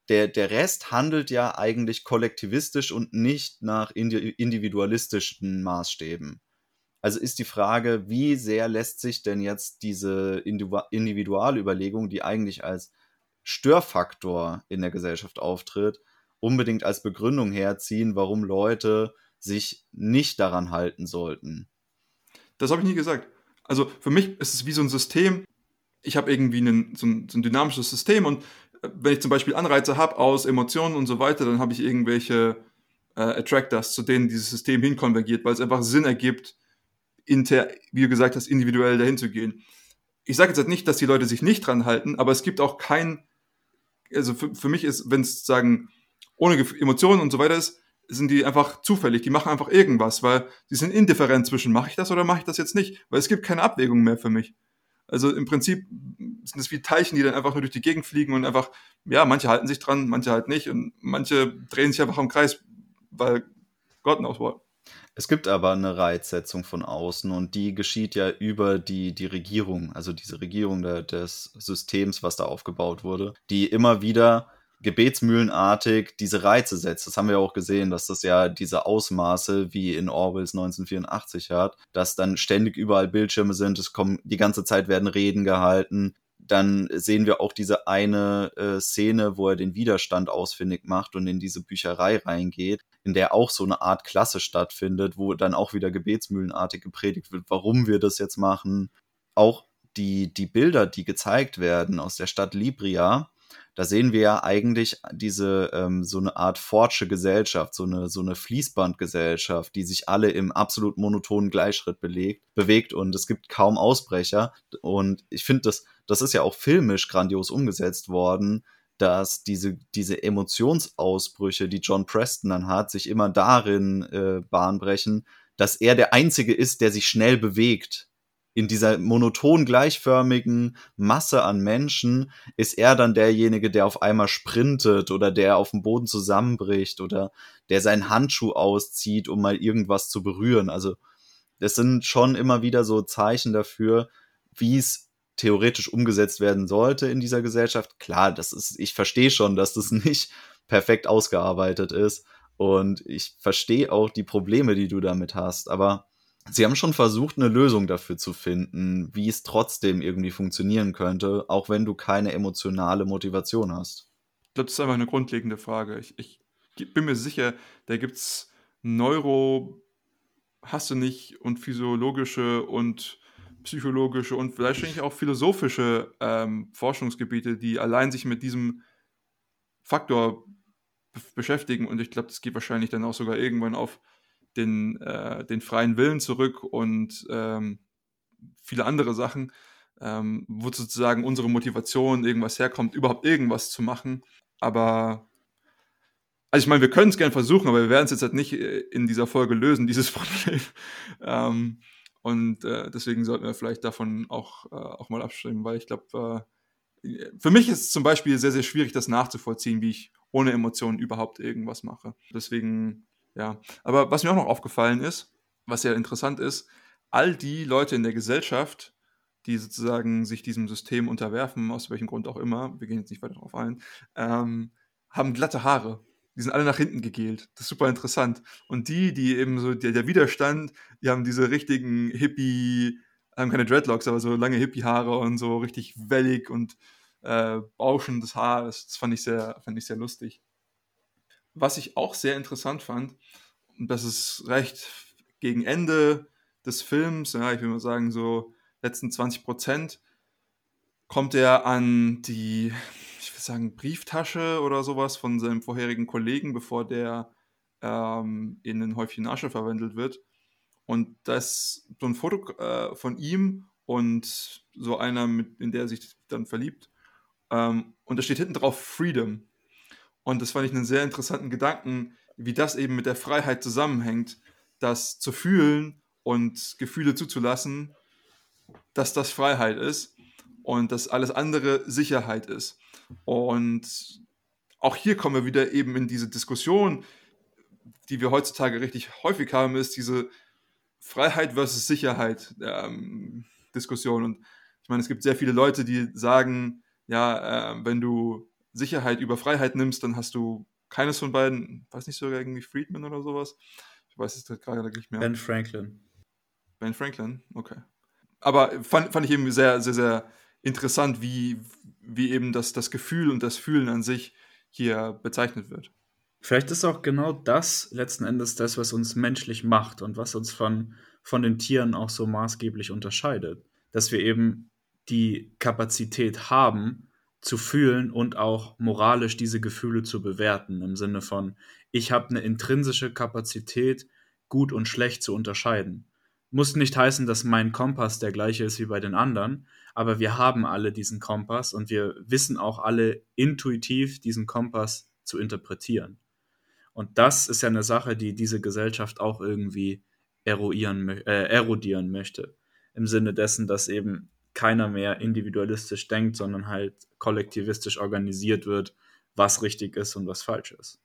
der, der Rest handelt ja eigentlich kollektivistisch und nicht nach individualistischen Maßstäben. Also ist die Frage, wie sehr lässt sich denn jetzt diese Individualüberlegung, die eigentlich als Störfaktor in der Gesellschaft auftritt, unbedingt als Begründung herziehen, warum Leute sich nicht daran halten sollten. Das habe ich nie gesagt. Also für mich ist es wie so ein System. Ich habe irgendwie einen, so, ein, so ein dynamisches System und wenn ich zum Beispiel Anreize habe aus Emotionen und so weiter, dann habe ich irgendwelche äh, Attractors, zu denen dieses System hinkonvergiert, weil es einfach Sinn ergibt, inter, wie du gesagt hast, individuell dahin zu gehen. Ich sage jetzt halt nicht, dass die Leute sich nicht dran halten, aber es gibt auch kein, also für, für mich ist, wenn es sagen, ohne Emotionen und so weiter ist, sind die einfach zufällig, die machen einfach irgendwas, weil sie sind indifferent zwischen, mache ich das oder mache ich das jetzt nicht, weil es gibt keine Abwägung mehr für mich. Also im Prinzip sind es wie Teilchen, die dann einfach nur durch die Gegend fliegen und einfach, ja, manche halten sich dran, manche halt nicht und manche drehen sich einfach im Kreis, weil Gott knows what. Es gibt aber eine Reizsetzung von außen und die geschieht ja über die, die Regierung, also diese Regierung der, des Systems, was da aufgebaut wurde, die immer wieder gebetsmühlenartig diese Reize setzt. Das haben wir auch gesehen, dass das ja diese Ausmaße wie in Orwells 1984 hat, dass dann ständig überall Bildschirme sind, es kommen die ganze Zeit werden Reden gehalten. Dann sehen wir auch diese eine äh, Szene, wo er den Widerstand ausfindig macht und in diese Bücherei reingeht, in der auch so eine Art Klasse stattfindet, wo dann auch wieder gebetsmühlenartig gepredigt wird, warum wir das jetzt machen. Auch die, die Bilder, die gezeigt werden aus der Stadt Libria, da sehen wir ja eigentlich diese ähm, so eine Art fortsche Gesellschaft, so eine so eine Fließbandgesellschaft, die sich alle im absolut monotonen Gleichschritt belegt, bewegt und es gibt kaum Ausbrecher. Und ich finde das das ist ja auch filmisch grandios umgesetzt worden, dass diese diese Emotionsausbrüche, die John Preston dann hat, sich immer darin äh, bahnbrechen, dass er der einzige ist, der sich schnell bewegt in dieser monoton gleichförmigen Masse an Menschen ist er dann derjenige, der auf einmal sprintet oder der auf dem Boden zusammenbricht oder der seinen Handschuh auszieht, um mal irgendwas zu berühren. Also das sind schon immer wieder so Zeichen dafür, wie es theoretisch umgesetzt werden sollte in dieser Gesellschaft. Klar, das ist, ich verstehe schon, dass das (laughs) nicht perfekt ausgearbeitet ist und ich verstehe auch die Probleme, die du damit hast, aber Sie haben schon versucht, eine Lösung dafür zu finden, wie es trotzdem irgendwie funktionieren könnte, auch wenn du keine emotionale Motivation hast. Ich glaube, das ist einfach eine grundlegende Frage. Ich, ich bin mir sicher, da gibt es Neuro, hast du nicht, und physiologische und psychologische und vielleicht auch philosophische ähm, Forschungsgebiete, die allein sich mit diesem Faktor beschäftigen. Und ich glaube, das geht wahrscheinlich dann auch sogar irgendwann auf den, äh, den freien Willen zurück und ähm, viele andere Sachen, ähm, wo sozusagen unsere Motivation irgendwas herkommt, überhaupt irgendwas zu machen. Aber also ich meine, wir können es gerne versuchen, aber wir werden es jetzt halt nicht äh, in dieser Folge lösen, (laughs) dieses Problem. ähm, und äh, deswegen sollten wir vielleicht davon auch, äh, auch mal abstimmen, weil ich glaube, äh, für mich ist es zum Beispiel sehr, sehr schwierig, das nachzuvollziehen, wie ich ohne Emotionen überhaupt irgendwas mache. Deswegen ja, aber was mir auch noch aufgefallen ist, was ja interessant ist, all die Leute in der Gesellschaft, die sozusagen sich diesem System unterwerfen, aus welchem Grund auch immer, wir gehen jetzt nicht weiter darauf ein, ähm, haben glatte Haare. Die sind alle nach hinten gegelt. Das ist super interessant. Und die, die eben so, der, der Widerstand, die haben diese richtigen Hippie, haben keine Dreadlocks, aber so lange Hippie-Haare und so richtig wellig und äh, bauschendes Haar. Das, das fand ich sehr, fand ich sehr lustig. Was ich auch sehr interessant fand, das ist recht gegen Ende des Films, ja, ich will mal sagen, so letzten 20 Prozent, kommt er an die, ich will sagen, Brieftasche oder sowas von seinem vorherigen Kollegen, bevor der ähm, in ein Häufchen Asche verwandelt wird. Und das so ein Foto äh, von ihm und so einer, mit, in der er sich dann verliebt. Ähm, und da steht hinten drauf Freedom. Und das fand ich einen sehr interessanten Gedanken, wie das eben mit der Freiheit zusammenhängt, das zu fühlen und Gefühle zuzulassen, dass das Freiheit ist und dass alles andere Sicherheit ist. Und auch hier kommen wir wieder eben in diese Diskussion, die wir heutzutage richtig häufig haben, ist diese Freiheit versus Sicherheit ähm, Diskussion. Und ich meine, es gibt sehr viele Leute, die sagen, ja, äh, wenn du Sicherheit über Freiheit nimmst, dann hast du keines von beiden, weiß nicht sogar irgendwie Friedman oder sowas. Ich weiß es gerade nicht mehr. Ben Franklin. Ben Franklin, okay. Aber fand, fand ich eben sehr, sehr, sehr interessant, wie, wie eben das, das Gefühl und das Fühlen an sich hier bezeichnet wird. Vielleicht ist auch genau das letzten Endes das, was uns menschlich macht und was uns von, von den Tieren auch so maßgeblich unterscheidet. Dass wir eben die Kapazität haben, zu fühlen und auch moralisch diese Gefühle zu bewerten, im Sinne von, ich habe eine intrinsische Kapazität, gut und schlecht zu unterscheiden. Muss nicht heißen, dass mein Kompass der gleiche ist wie bei den anderen, aber wir haben alle diesen Kompass und wir wissen auch alle intuitiv diesen Kompass zu interpretieren. Und das ist ja eine Sache, die diese Gesellschaft auch irgendwie eruieren, äh, erodieren möchte. Im Sinne dessen, dass eben keiner mehr individualistisch denkt, sondern halt kollektivistisch organisiert wird, was richtig ist und was falsch ist.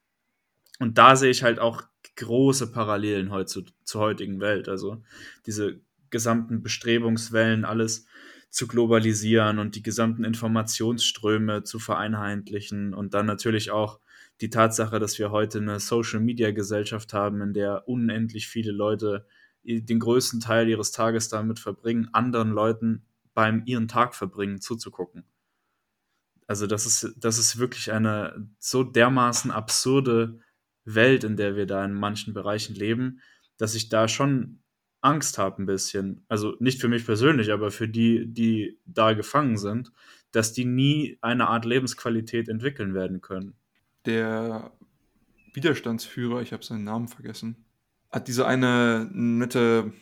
Und da sehe ich halt auch große Parallelen heute zu, zur heutigen Welt. Also diese gesamten Bestrebungswellen, alles zu globalisieren und die gesamten Informationsströme zu vereinheitlichen und dann natürlich auch die Tatsache, dass wir heute eine Social-Media-Gesellschaft haben, in der unendlich viele Leute den größten Teil ihres Tages damit verbringen, anderen Leuten beim ihren Tag verbringen zuzugucken. Also das ist, das ist wirklich eine so dermaßen absurde Welt, in der wir da in manchen Bereichen leben, dass ich da schon Angst habe ein bisschen. Also nicht für mich persönlich, aber für die, die da gefangen sind, dass die nie eine Art Lebensqualität entwickeln werden können der Widerstandsführer, ich habe seinen Namen vergessen, hat diese eine nette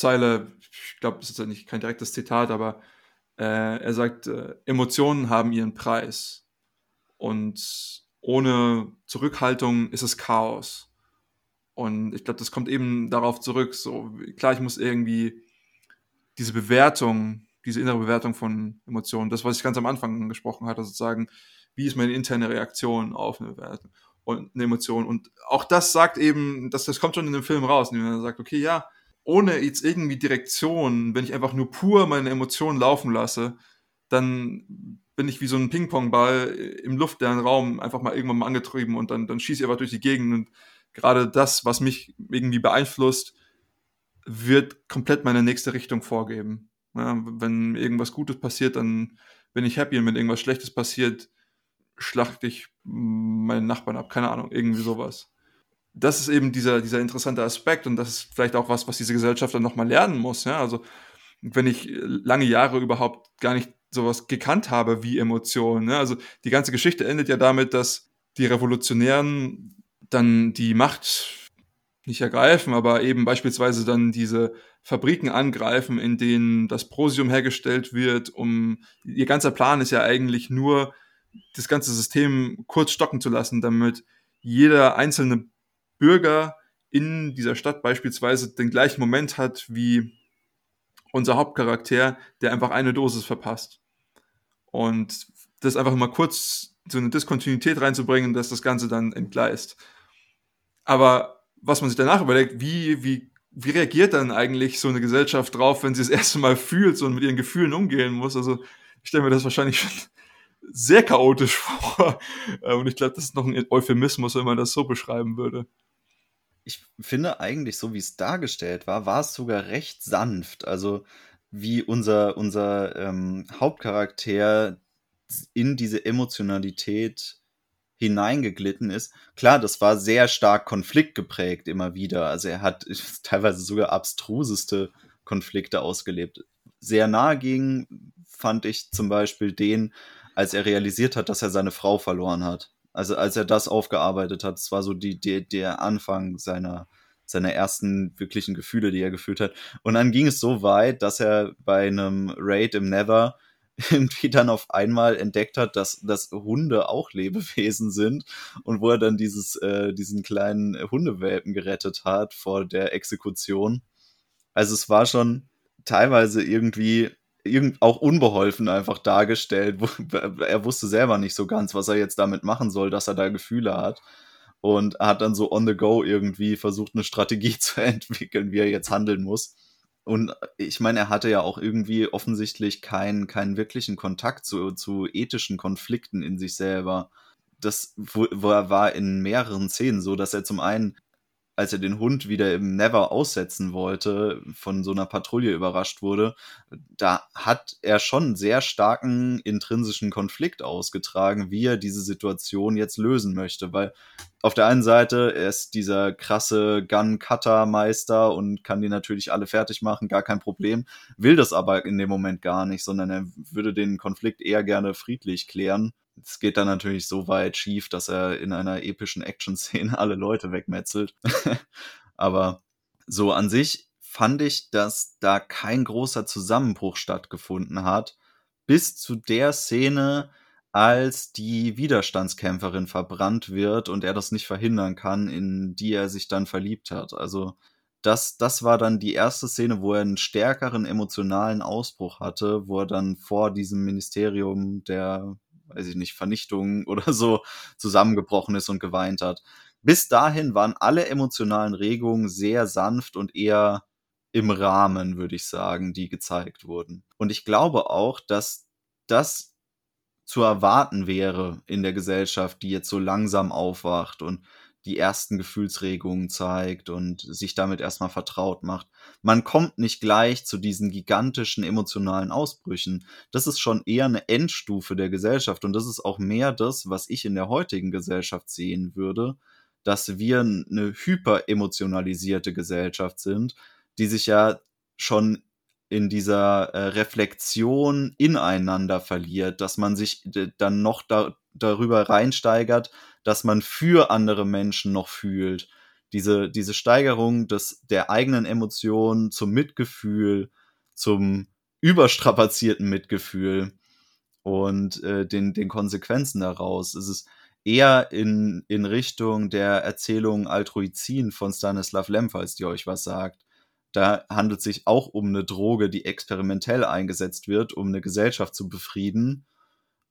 Zeile, ich glaube, das ist ja nicht kein direktes Zitat, aber äh, er sagt, äh, Emotionen haben ihren Preis und ohne Zurückhaltung ist es Chaos. Und ich glaube, das kommt eben darauf zurück, so klar, ich muss irgendwie diese Bewertung, diese innere Bewertung von Emotionen, das, was ich ganz am Anfang gesprochen hatte, sozusagen, wie ist meine interne Reaktion auf eine Wertung und eine Emotion. Und auch das sagt eben, dass das kommt schon in dem Film raus, indem er sagt, okay, ja, ohne jetzt irgendwie Direktion, wenn ich einfach nur pur meine Emotionen laufen lasse, dann bin ich wie so ein Ping-Pong-Ball im luftleeren Raum einfach mal irgendwann mal angetrieben und dann, dann schieße ich einfach durch die Gegend und gerade das, was mich irgendwie beeinflusst, wird komplett meine nächste Richtung vorgeben. Ja, wenn irgendwas Gutes passiert, dann bin ich happy und wenn irgendwas Schlechtes passiert, schlachte ich meinen Nachbarn ab, keine Ahnung, irgendwie sowas. Das ist eben dieser, dieser interessante Aspekt und das ist vielleicht auch was, was diese Gesellschaft dann nochmal lernen muss. Ja? Also, wenn ich lange Jahre überhaupt gar nicht sowas gekannt habe wie Emotionen. Ne? Also, die ganze Geschichte endet ja damit, dass die Revolutionären dann die Macht nicht ergreifen, aber eben beispielsweise dann diese Fabriken angreifen, in denen das Prosium hergestellt wird, um ihr ganzer Plan ist ja eigentlich nur das ganze System kurz stocken zu lassen, damit jeder einzelne Bürger in dieser Stadt beispielsweise den gleichen Moment hat wie unser Hauptcharakter, der einfach eine Dosis verpasst. Und das einfach mal kurz so eine Diskontinuität reinzubringen, dass das Ganze dann entgleist. Aber was man sich danach überlegt, wie, wie, wie reagiert dann eigentlich so eine Gesellschaft drauf, wenn sie das (laughs) erste Mal fühlt und mit ihren Gefühlen umgehen muss? Also ich stelle mir das wahrscheinlich schon sehr chaotisch (laughs) vor. Äh, und ich glaube, das ist noch ein Euphemismus, wenn man das so beschreiben würde. Ich finde eigentlich, so wie es dargestellt war, war es sogar recht sanft. Also wie unser, unser ähm, Hauptcharakter in diese Emotionalität hineingeglitten ist. Klar, das war sehr stark konfliktgeprägt immer wieder. Also er hat (laughs) teilweise sogar abstruseste Konflikte ausgelebt. Sehr nahe ging, fand ich zum Beispiel den, als er realisiert hat, dass er seine Frau verloren hat. Also als er das aufgearbeitet hat, das war so die, die, der Anfang seiner, seiner ersten wirklichen Gefühle, die er gefühlt hat. Und dann ging es so weit, dass er bei einem Raid im Never (laughs) irgendwie dann auf einmal entdeckt hat, dass, dass Hunde auch Lebewesen sind und wo er dann dieses, äh, diesen kleinen Hundewelpen gerettet hat vor der Exekution. Also es war schon teilweise irgendwie irgend, auch unbeholfen einfach dargestellt. (laughs) er wusste selber nicht so ganz, was er jetzt damit machen soll, dass er da Gefühle hat. Und hat dann so on the go irgendwie versucht, eine Strategie (laughs) zu entwickeln, wie er jetzt handeln muss. Und ich meine, er hatte ja auch irgendwie offensichtlich keinen, keinen wirklichen Kontakt zu, zu ethischen Konflikten in sich selber. Das war in mehreren Szenen so, dass er zum einen als er den Hund wieder im Never aussetzen wollte, von so einer Patrouille überrascht wurde, da hat er schon einen sehr starken intrinsischen Konflikt ausgetragen, wie er diese Situation jetzt lösen möchte. Weil auf der einen Seite er ist dieser krasse Gun-Cutter-Meister und kann die natürlich alle fertig machen, gar kein Problem, will das aber in dem Moment gar nicht, sondern er würde den Konflikt eher gerne friedlich klären es geht dann natürlich so weit schief, dass er in einer epischen Action-Szene alle Leute wegmetzelt. (laughs) Aber so an sich fand ich, dass da kein großer Zusammenbruch stattgefunden hat, bis zu der Szene, als die Widerstandskämpferin verbrannt wird und er das nicht verhindern kann, in die er sich dann verliebt hat. Also das, das war dann die erste Szene, wo er einen stärkeren emotionalen Ausbruch hatte, wo er dann vor diesem Ministerium der weiß ich nicht, Vernichtung (laughs) oder so zusammengebrochen ist und geweint hat. Bis dahin waren alle emotionalen Regungen sehr sanft und eher im Rahmen, würde ich sagen, die gezeigt wurden. Und ich glaube auch, dass das zu erwarten wäre in der Gesellschaft, die jetzt so langsam aufwacht und die ersten Gefühlsregungen zeigt und sich damit erstmal vertraut macht. Man kommt nicht gleich zu diesen gigantischen emotionalen Ausbrüchen. Das ist schon eher eine Endstufe der Gesellschaft und das ist auch mehr das, was ich in der heutigen Gesellschaft sehen würde, dass wir eine hyperemotionalisierte Gesellschaft sind, die sich ja schon in dieser äh, Reflexion ineinander verliert, dass man sich dann noch da, darüber reinsteigert, dass man für andere Menschen noch fühlt. Diese, diese Steigerung des, der eigenen Emotionen zum Mitgefühl, zum überstrapazierten Mitgefühl und äh, den, den Konsequenzen daraus. Es ist eher in, in Richtung der Erzählung Altruizin von Stanislav Lem, falls die euch was sagt da handelt es sich auch um eine Droge, die experimentell eingesetzt wird, um eine Gesellschaft zu befrieden.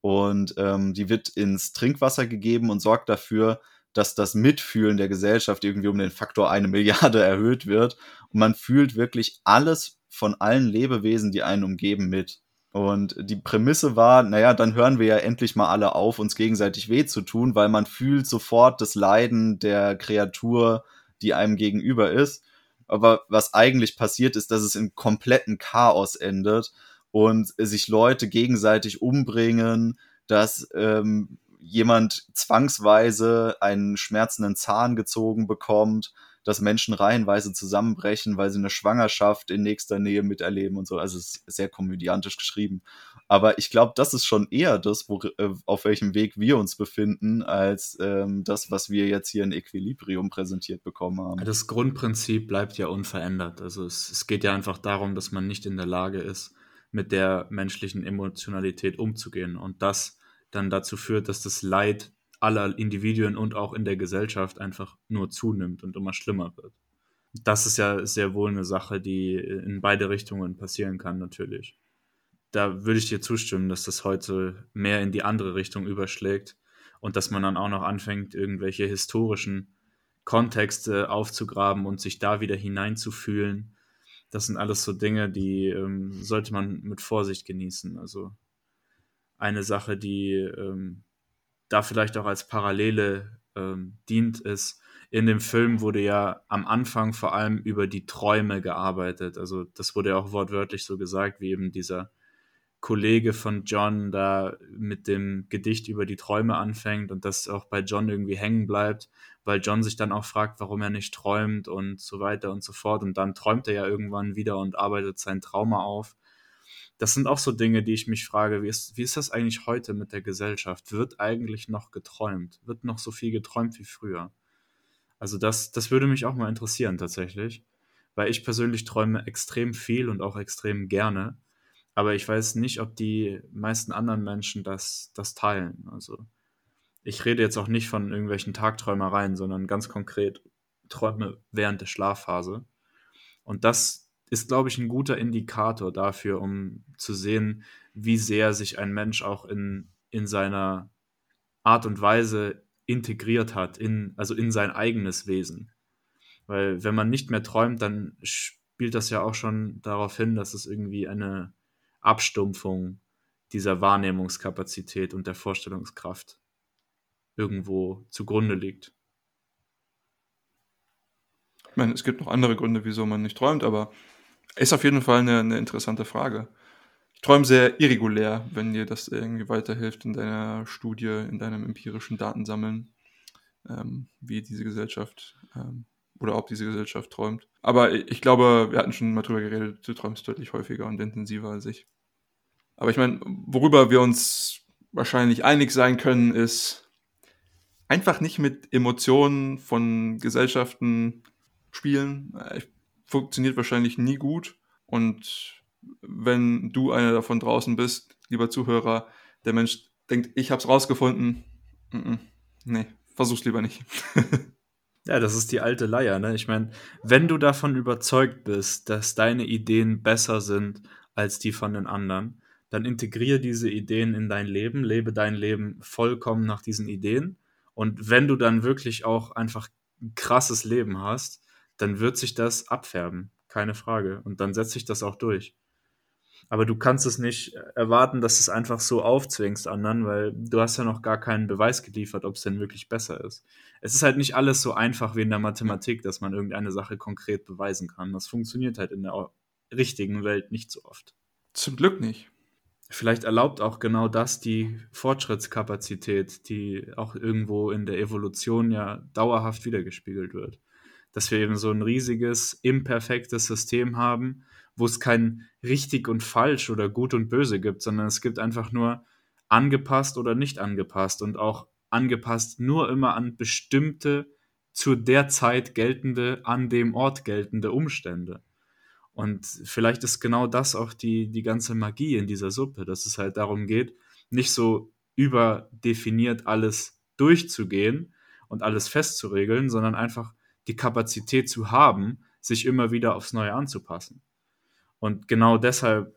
Und ähm, die wird ins Trinkwasser gegeben und sorgt dafür, dass das Mitfühlen der Gesellschaft irgendwie um den Faktor eine Milliarde (laughs) erhöht wird. Und man fühlt wirklich alles von allen Lebewesen, die einen umgeben, mit. Und die Prämisse war, naja, dann hören wir ja endlich mal alle auf, uns gegenseitig weh zu tun, weil man fühlt sofort das Leiden der Kreatur, die einem gegenüber ist. Aber was eigentlich passiert ist, dass es in kompletten Chaos endet und sich Leute gegenseitig umbringen, dass ähm, jemand zwangsweise einen schmerzenden Zahn gezogen bekommt, dass Menschen reihenweise zusammenbrechen, weil sie eine Schwangerschaft in nächster Nähe miterleben und so. Also es ist sehr komödiantisch geschrieben. Aber ich glaube, das ist schon eher das, wo, äh, auf welchem Weg wir uns befinden, als ähm, das, was wir jetzt hier in Equilibrium präsentiert bekommen haben. Das Grundprinzip bleibt ja unverändert. Also es, es geht ja einfach darum, dass man nicht in der Lage ist, mit der menschlichen Emotionalität umzugehen. Und das dann dazu führt, dass das Leid aller Individuen und auch in der Gesellschaft einfach nur zunimmt und immer schlimmer wird. Das ist ja sehr wohl eine Sache, die in beide Richtungen passieren kann, natürlich da würde ich dir zustimmen, dass das heute mehr in die andere Richtung überschlägt und dass man dann auch noch anfängt, irgendwelche historischen Kontexte aufzugraben und sich da wieder hineinzufühlen. Das sind alles so Dinge, die ähm, sollte man mit Vorsicht genießen. Also eine Sache, die ähm, da vielleicht auch als Parallele ähm, dient, ist, in dem Film wurde ja am Anfang vor allem über die Träume gearbeitet. Also das wurde ja auch wortwörtlich so gesagt, wie eben dieser Kollege von John da mit dem Gedicht über die Träume anfängt und das auch bei John irgendwie hängen bleibt, weil John sich dann auch fragt, warum er nicht träumt und so weiter und so fort. Und dann träumt er ja irgendwann wieder und arbeitet sein Trauma auf. Das sind auch so Dinge, die ich mich frage, wie ist, wie ist das eigentlich heute mit der Gesellschaft? Wird eigentlich noch geträumt? Wird noch so viel geträumt wie früher? Also das, das würde mich auch mal interessieren tatsächlich, weil ich persönlich träume extrem viel und auch extrem gerne aber ich weiß nicht, ob die meisten anderen Menschen das, das teilen. Also ich rede jetzt auch nicht von irgendwelchen Tagträumereien, sondern ganz konkret Träume während der Schlafphase. Und das ist, glaube ich, ein guter Indikator dafür, um zu sehen, wie sehr sich ein Mensch auch in, in seiner Art und Weise integriert hat, in, also in sein eigenes Wesen. Weil wenn man nicht mehr träumt, dann spielt das ja auch schon darauf hin, dass es irgendwie eine Abstumpfung dieser Wahrnehmungskapazität und der Vorstellungskraft irgendwo zugrunde liegt. Ich meine, es gibt noch andere Gründe, wieso man nicht träumt, aber ist auf jeden Fall eine, eine interessante Frage. Ich träume sehr irregulär, wenn dir das irgendwie weiterhilft in deiner Studie, in deinem empirischen Datensammeln, ähm, wie diese Gesellschaft ähm, oder ob diese Gesellschaft träumt. Aber ich glaube, wir hatten schon mal drüber geredet, du träumst deutlich häufiger und intensiver als ich. Aber ich meine, worüber wir uns wahrscheinlich einig sein können, ist einfach nicht mit Emotionen von Gesellschaften spielen. Äh, funktioniert wahrscheinlich nie gut. Und wenn du einer davon draußen bist, lieber Zuhörer, der Mensch denkt, ich habe es rausgefunden, nee, versuch's lieber nicht. (laughs) ja, das ist die alte Leier. Ne? Ich meine, wenn du davon überzeugt bist, dass deine Ideen besser sind als die von den anderen, dann integriere diese Ideen in dein Leben, lebe dein Leben vollkommen nach diesen Ideen. Und wenn du dann wirklich auch einfach ein krasses Leben hast, dann wird sich das abfärben, keine Frage. Und dann setzt sich das auch durch. Aber du kannst es nicht erwarten, dass du es einfach so aufzwingst anderen, weil du hast ja noch gar keinen Beweis geliefert, ob es denn wirklich besser ist. Es ist halt nicht alles so einfach wie in der Mathematik, dass man irgendeine Sache konkret beweisen kann. Das funktioniert halt in der richtigen Welt nicht so oft. Zum Glück nicht. Vielleicht erlaubt auch genau das die Fortschrittskapazität, die auch irgendwo in der Evolution ja dauerhaft wiedergespiegelt wird. Dass wir eben so ein riesiges, imperfektes System haben, wo es kein richtig und falsch oder gut und böse gibt, sondern es gibt einfach nur angepasst oder nicht angepasst und auch angepasst nur immer an bestimmte zu der Zeit geltende, an dem Ort geltende Umstände. Und vielleicht ist genau das auch die, die ganze Magie in dieser Suppe, dass es halt darum geht, nicht so überdefiniert alles durchzugehen und alles festzuregeln, sondern einfach die Kapazität zu haben, sich immer wieder aufs Neue anzupassen. Und genau deshalb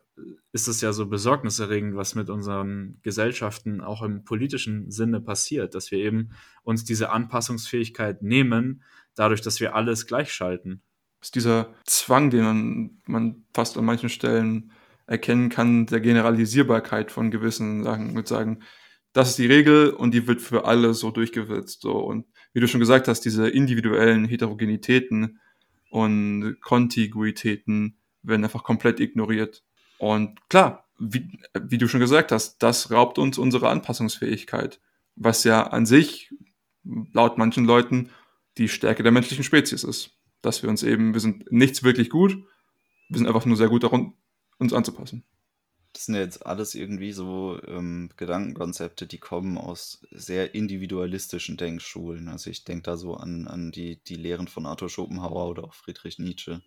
ist es ja so besorgniserregend, was mit unseren Gesellschaften auch im politischen Sinne passiert, dass wir eben uns diese Anpassungsfähigkeit nehmen, dadurch, dass wir alles gleichschalten. Ist dieser Zwang, den man, man fast an manchen Stellen erkennen kann, der Generalisierbarkeit von gewissen Sachen, mit sagen, das ist die Regel und die wird für alle so durchgewürzt. So. Und wie du schon gesagt hast, diese individuellen Heterogenitäten und Kontiguitäten, werden einfach komplett ignoriert. Und klar, wie, wie du schon gesagt hast, das raubt uns unsere Anpassungsfähigkeit, was ja an sich laut manchen Leuten die Stärke der menschlichen Spezies ist. Dass wir uns eben, wir sind nichts wirklich gut, wir sind einfach nur sehr gut darum, uns anzupassen. Das sind ja jetzt alles irgendwie so ähm, Gedankenkonzepte, die kommen aus sehr individualistischen Denkschulen. Also ich denke da so an, an die, die Lehren von Arthur Schopenhauer oder auch Friedrich Nietzsche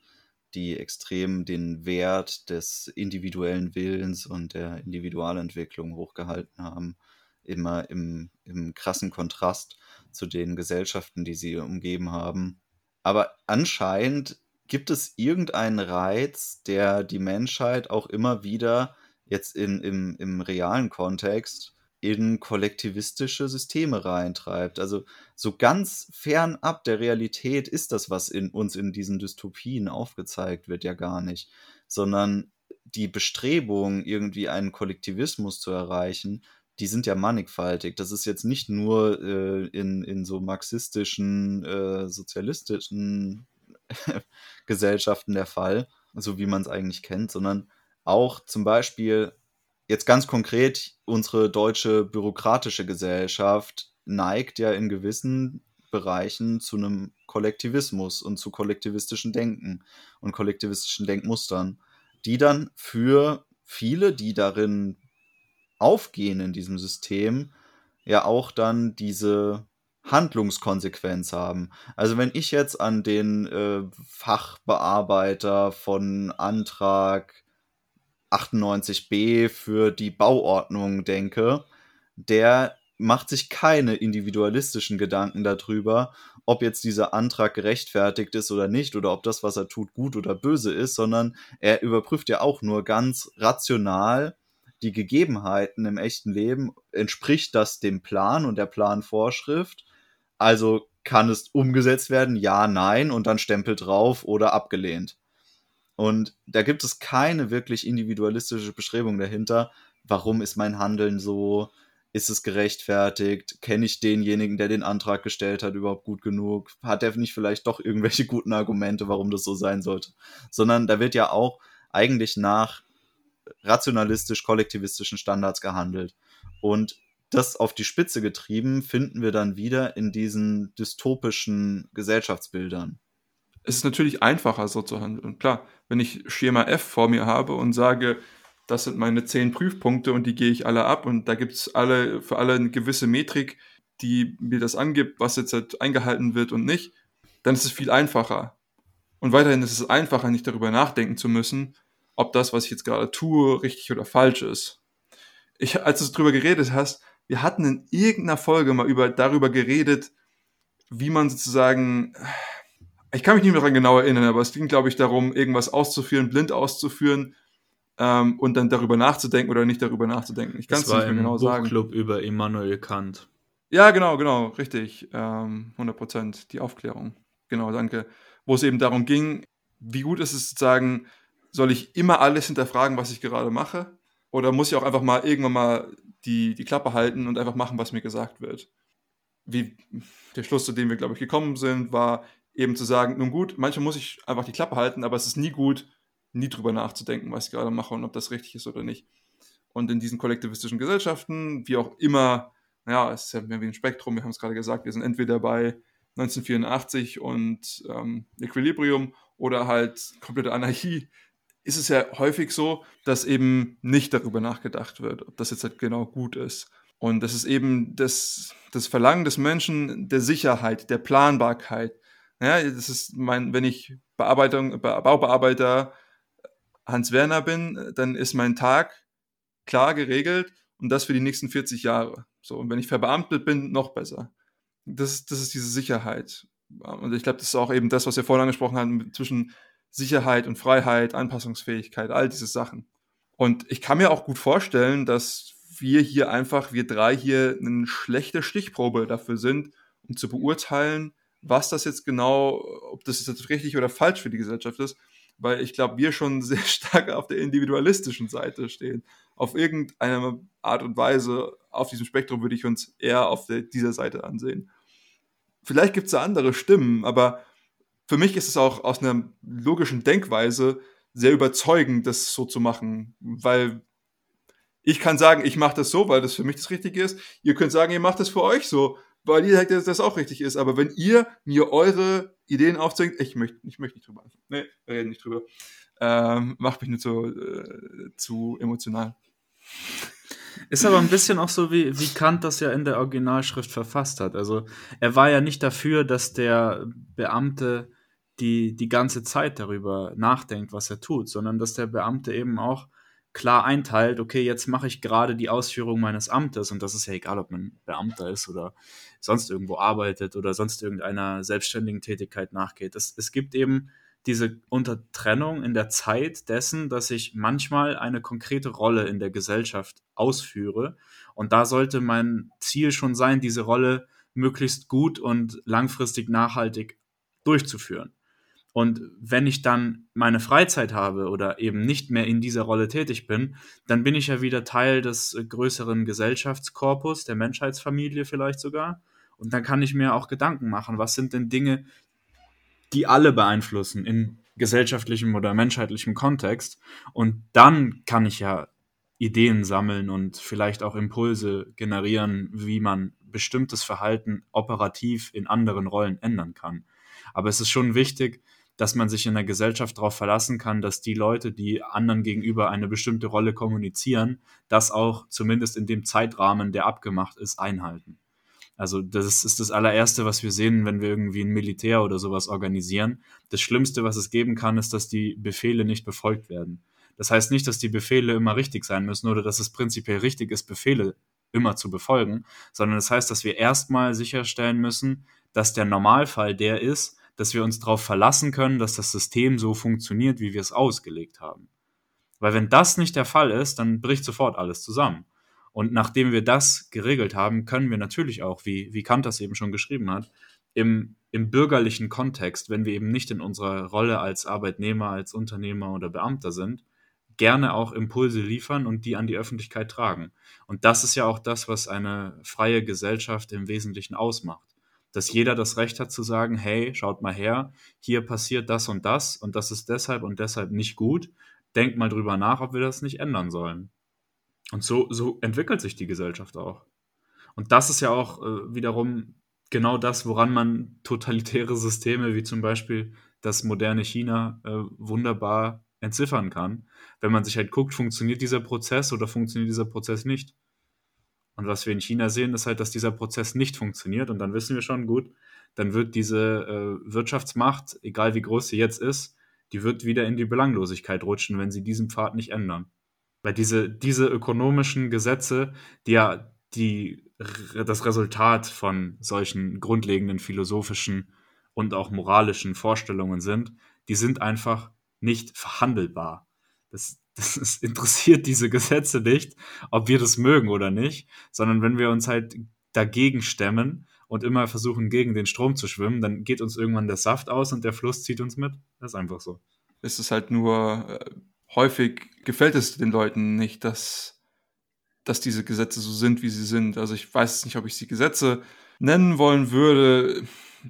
die extrem den Wert des individuellen Willens und der Individualentwicklung hochgehalten haben, immer im, im krassen Kontrast zu den Gesellschaften, die sie umgeben haben. Aber anscheinend gibt es irgendeinen Reiz, der die Menschheit auch immer wieder jetzt in, im, im realen Kontext in kollektivistische Systeme reintreibt. Also so ganz fernab der Realität ist das, was in uns in diesen Dystopien aufgezeigt wird, ja gar nicht, sondern die Bestrebung, irgendwie einen Kollektivismus zu erreichen, die sind ja mannigfaltig. Das ist jetzt nicht nur äh, in, in so marxistischen, äh, sozialistischen (laughs) Gesellschaften der Fall, so wie man es eigentlich kennt, sondern auch zum Beispiel jetzt ganz konkret, unsere deutsche bürokratische Gesellschaft neigt ja in gewissen Bereichen zu einem Kollektivismus und zu kollektivistischen Denken und kollektivistischen Denkmustern, die dann für viele, die darin aufgehen in diesem System, ja auch dann diese Handlungskonsequenz haben. Also wenn ich jetzt an den äh, Fachbearbeiter von Antrag 98b für die Bauordnung denke, der macht sich keine individualistischen Gedanken darüber, ob jetzt dieser Antrag gerechtfertigt ist oder nicht oder ob das, was er tut, gut oder böse ist, sondern er überprüft ja auch nur ganz rational die Gegebenheiten im echten Leben. Entspricht das dem Plan und der Planvorschrift? Also kann es umgesetzt werden? Ja, nein und dann Stempel drauf oder abgelehnt. Und da gibt es keine wirklich individualistische Bestrebung dahinter. Warum ist mein Handeln so? Ist es gerechtfertigt? Kenne ich denjenigen, der den Antrag gestellt hat, überhaupt gut genug? Hat er nicht vielleicht doch irgendwelche guten Argumente, warum das so sein sollte? Sondern da wird ja auch eigentlich nach rationalistisch-kollektivistischen Standards gehandelt. Und das auf die Spitze getrieben, finden wir dann wieder in diesen dystopischen Gesellschaftsbildern. Es ist natürlich einfacher, so zu handeln. Klar, wenn ich Schema F vor mir habe und sage, das sind meine zehn Prüfpunkte und die gehe ich alle ab und da gibt es alle, für alle eine gewisse Metrik, die mir das angibt, was jetzt halt eingehalten wird und nicht, dann ist es viel einfacher. Und weiterhin ist es einfacher, nicht darüber nachdenken zu müssen, ob das, was ich jetzt gerade tue, richtig oder falsch ist. Ich, als du darüber geredet hast, wir hatten in irgendeiner Folge mal über, darüber geredet, wie man sozusagen, ich kann mich nicht mehr daran genau erinnern, aber es ging, glaube ich, darum, irgendwas auszuführen, blind auszuführen ähm, und dann darüber nachzudenken oder nicht darüber nachzudenken. Ich kann es nicht mehr genau sagen. Buchclub über Immanuel Kant. Ja, genau, genau, richtig. Ähm, 100 Prozent, die Aufklärung. Genau, danke. Wo es eben darum ging, wie gut ist es sozusagen, soll ich immer alles hinterfragen, was ich gerade mache? Oder muss ich auch einfach mal irgendwann mal die, die Klappe halten und einfach machen, was mir gesagt wird? Wie der Schluss, zu dem wir, glaube ich, gekommen sind, war eben zu sagen, nun gut, manchmal muss ich einfach die Klappe halten, aber es ist nie gut, nie drüber nachzudenken, was ich gerade mache und ob das richtig ist oder nicht. Und in diesen kollektivistischen Gesellschaften, wie auch immer, naja, es ist ja mehr wie ein Spektrum, wir haben es gerade gesagt, wir sind entweder bei 1984 und ähm, Equilibrium oder halt komplette Anarchie, ist es ja häufig so, dass eben nicht darüber nachgedacht wird, ob das jetzt halt genau gut ist. Und das ist eben das, das Verlangen des Menschen der Sicherheit, der Planbarkeit. Ja, das ist mein, wenn ich Bearbeitung, Baubearbeiter Hans Werner bin, dann ist mein Tag klar geregelt und das für die nächsten 40 Jahre. So, und wenn ich verbeamtet bin, noch besser. Das, das ist diese Sicherheit. Und ich glaube, das ist auch eben das, was wir vorhin angesprochen haben, zwischen Sicherheit und Freiheit, Anpassungsfähigkeit, all diese Sachen. Und ich kann mir auch gut vorstellen, dass wir hier einfach, wir drei hier eine schlechte Stichprobe dafür sind, um zu beurteilen, was das jetzt genau, ob das jetzt richtig oder falsch für die Gesellschaft ist weil ich glaube, wir schon (laughs) sehr stark auf der individualistischen Seite stehen. Auf irgendeine Art und Weise auf diesem Spektrum würde ich uns eher auf der, dieser Seite ansehen. Vielleicht gibt es da andere Stimmen, aber für mich ist es auch aus einer logischen Denkweise sehr überzeugend, das so zu machen, weil ich kann sagen, ich mache das so, weil das für mich das Richtige ist. Ihr könnt sagen, ihr macht das für euch so, weil ihr sagt, dass das auch richtig ist. Aber wenn ihr mir eure Ideen aufzeigt, ich möchte, ich möchte nicht drüber. Nee, reden nicht drüber. Ähm, macht mich nur zu, äh, zu emotional. Ist aber ein bisschen auch so, wie, wie Kant das ja in der Originalschrift verfasst hat. Also er war ja nicht dafür, dass der Beamte die, die ganze Zeit darüber nachdenkt, was er tut, sondern dass der Beamte eben auch klar einteilt, okay, jetzt mache ich gerade die Ausführung meines Amtes und das ist ja egal, ob man Beamter ist oder sonst irgendwo arbeitet oder sonst irgendeiner selbstständigen Tätigkeit nachgeht. Es, es gibt eben diese Untertrennung in der Zeit dessen, dass ich manchmal eine konkrete Rolle in der Gesellschaft ausführe und da sollte mein Ziel schon sein, diese Rolle möglichst gut und langfristig nachhaltig durchzuführen. Und wenn ich dann meine Freizeit habe oder eben nicht mehr in dieser Rolle tätig bin, dann bin ich ja wieder Teil des äh, größeren Gesellschaftskorpus, der Menschheitsfamilie vielleicht sogar. Und dann kann ich mir auch Gedanken machen, was sind denn Dinge, die alle beeinflussen in gesellschaftlichem oder menschheitlichem Kontext. Und dann kann ich ja Ideen sammeln und vielleicht auch Impulse generieren, wie man bestimmtes Verhalten operativ in anderen Rollen ändern kann. Aber es ist schon wichtig, dass man sich in der Gesellschaft darauf verlassen kann, dass die Leute, die anderen gegenüber eine bestimmte Rolle kommunizieren, das auch zumindest in dem Zeitrahmen, der abgemacht ist, einhalten. Also das ist das allererste, was wir sehen, wenn wir irgendwie ein Militär oder sowas organisieren. Das Schlimmste, was es geben kann, ist, dass die Befehle nicht befolgt werden. Das heißt nicht, dass die Befehle immer richtig sein müssen oder dass es prinzipiell richtig ist, Befehle immer zu befolgen, sondern das heißt, dass wir erstmal sicherstellen müssen, dass der Normalfall der ist, dass wir uns darauf verlassen können, dass das System so funktioniert, wie wir es ausgelegt haben. Weil wenn das nicht der Fall ist, dann bricht sofort alles zusammen. Und nachdem wir das geregelt haben, können wir natürlich auch, wie, wie Kant das eben schon geschrieben hat, im, im bürgerlichen Kontext, wenn wir eben nicht in unserer Rolle als Arbeitnehmer, als Unternehmer oder Beamter sind, gerne auch Impulse liefern und die an die Öffentlichkeit tragen. Und das ist ja auch das, was eine freie Gesellschaft im Wesentlichen ausmacht. Dass jeder das Recht hat zu sagen, hey, schaut mal her, hier passiert das und das und das ist deshalb und deshalb nicht gut. Denkt mal drüber nach, ob wir das nicht ändern sollen. Und so, so entwickelt sich die Gesellschaft auch. Und das ist ja auch äh, wiederum genau das, woran man totalitäre Systeme wie zum Beispiel das moderne China äh, wunderbar entziffern kann, wenn man sich halt guckt, funktioniert dieser Prozess oder funktioniert dieser Prozess nicht. Und was wir in China sehen, ist halt, dass dieser Prozess nicht funktioniert und dann wissen wir schon, gut, dann wird diese äh, Wirtschaftsmacht, egal wie groß sie jetzt ist, die wird wieder in die Belanglosigkeit rutschen, wenn sie diesen Pfad nicht ändern. Weil diese, diese ökonomischen Gesetze, die ja die, das Resultat von solchen grundlegenden philosophischen und auch moralischen Vorstellungen sind, die sind einfach nicht verhandelbar. Das, das (laughs) interessiert diese Gesetze nicht, ob wir das mögen oder nicht, sondern wenn wir uns halt dagegen stemmen und immer versuchen, gegen den Strom zu schwimmen, dann geht uns irgendwann der Saft aus und der Fluss zieht uns mit. Das ist einfach so. Es ist halt nur, äh, häufig gefällt es den Leuten nicht, dass, dass diese Gesetze so sind, wie sie sind. Also ich weiß nicht, ob ich sie Gesetze nennen wollen würde.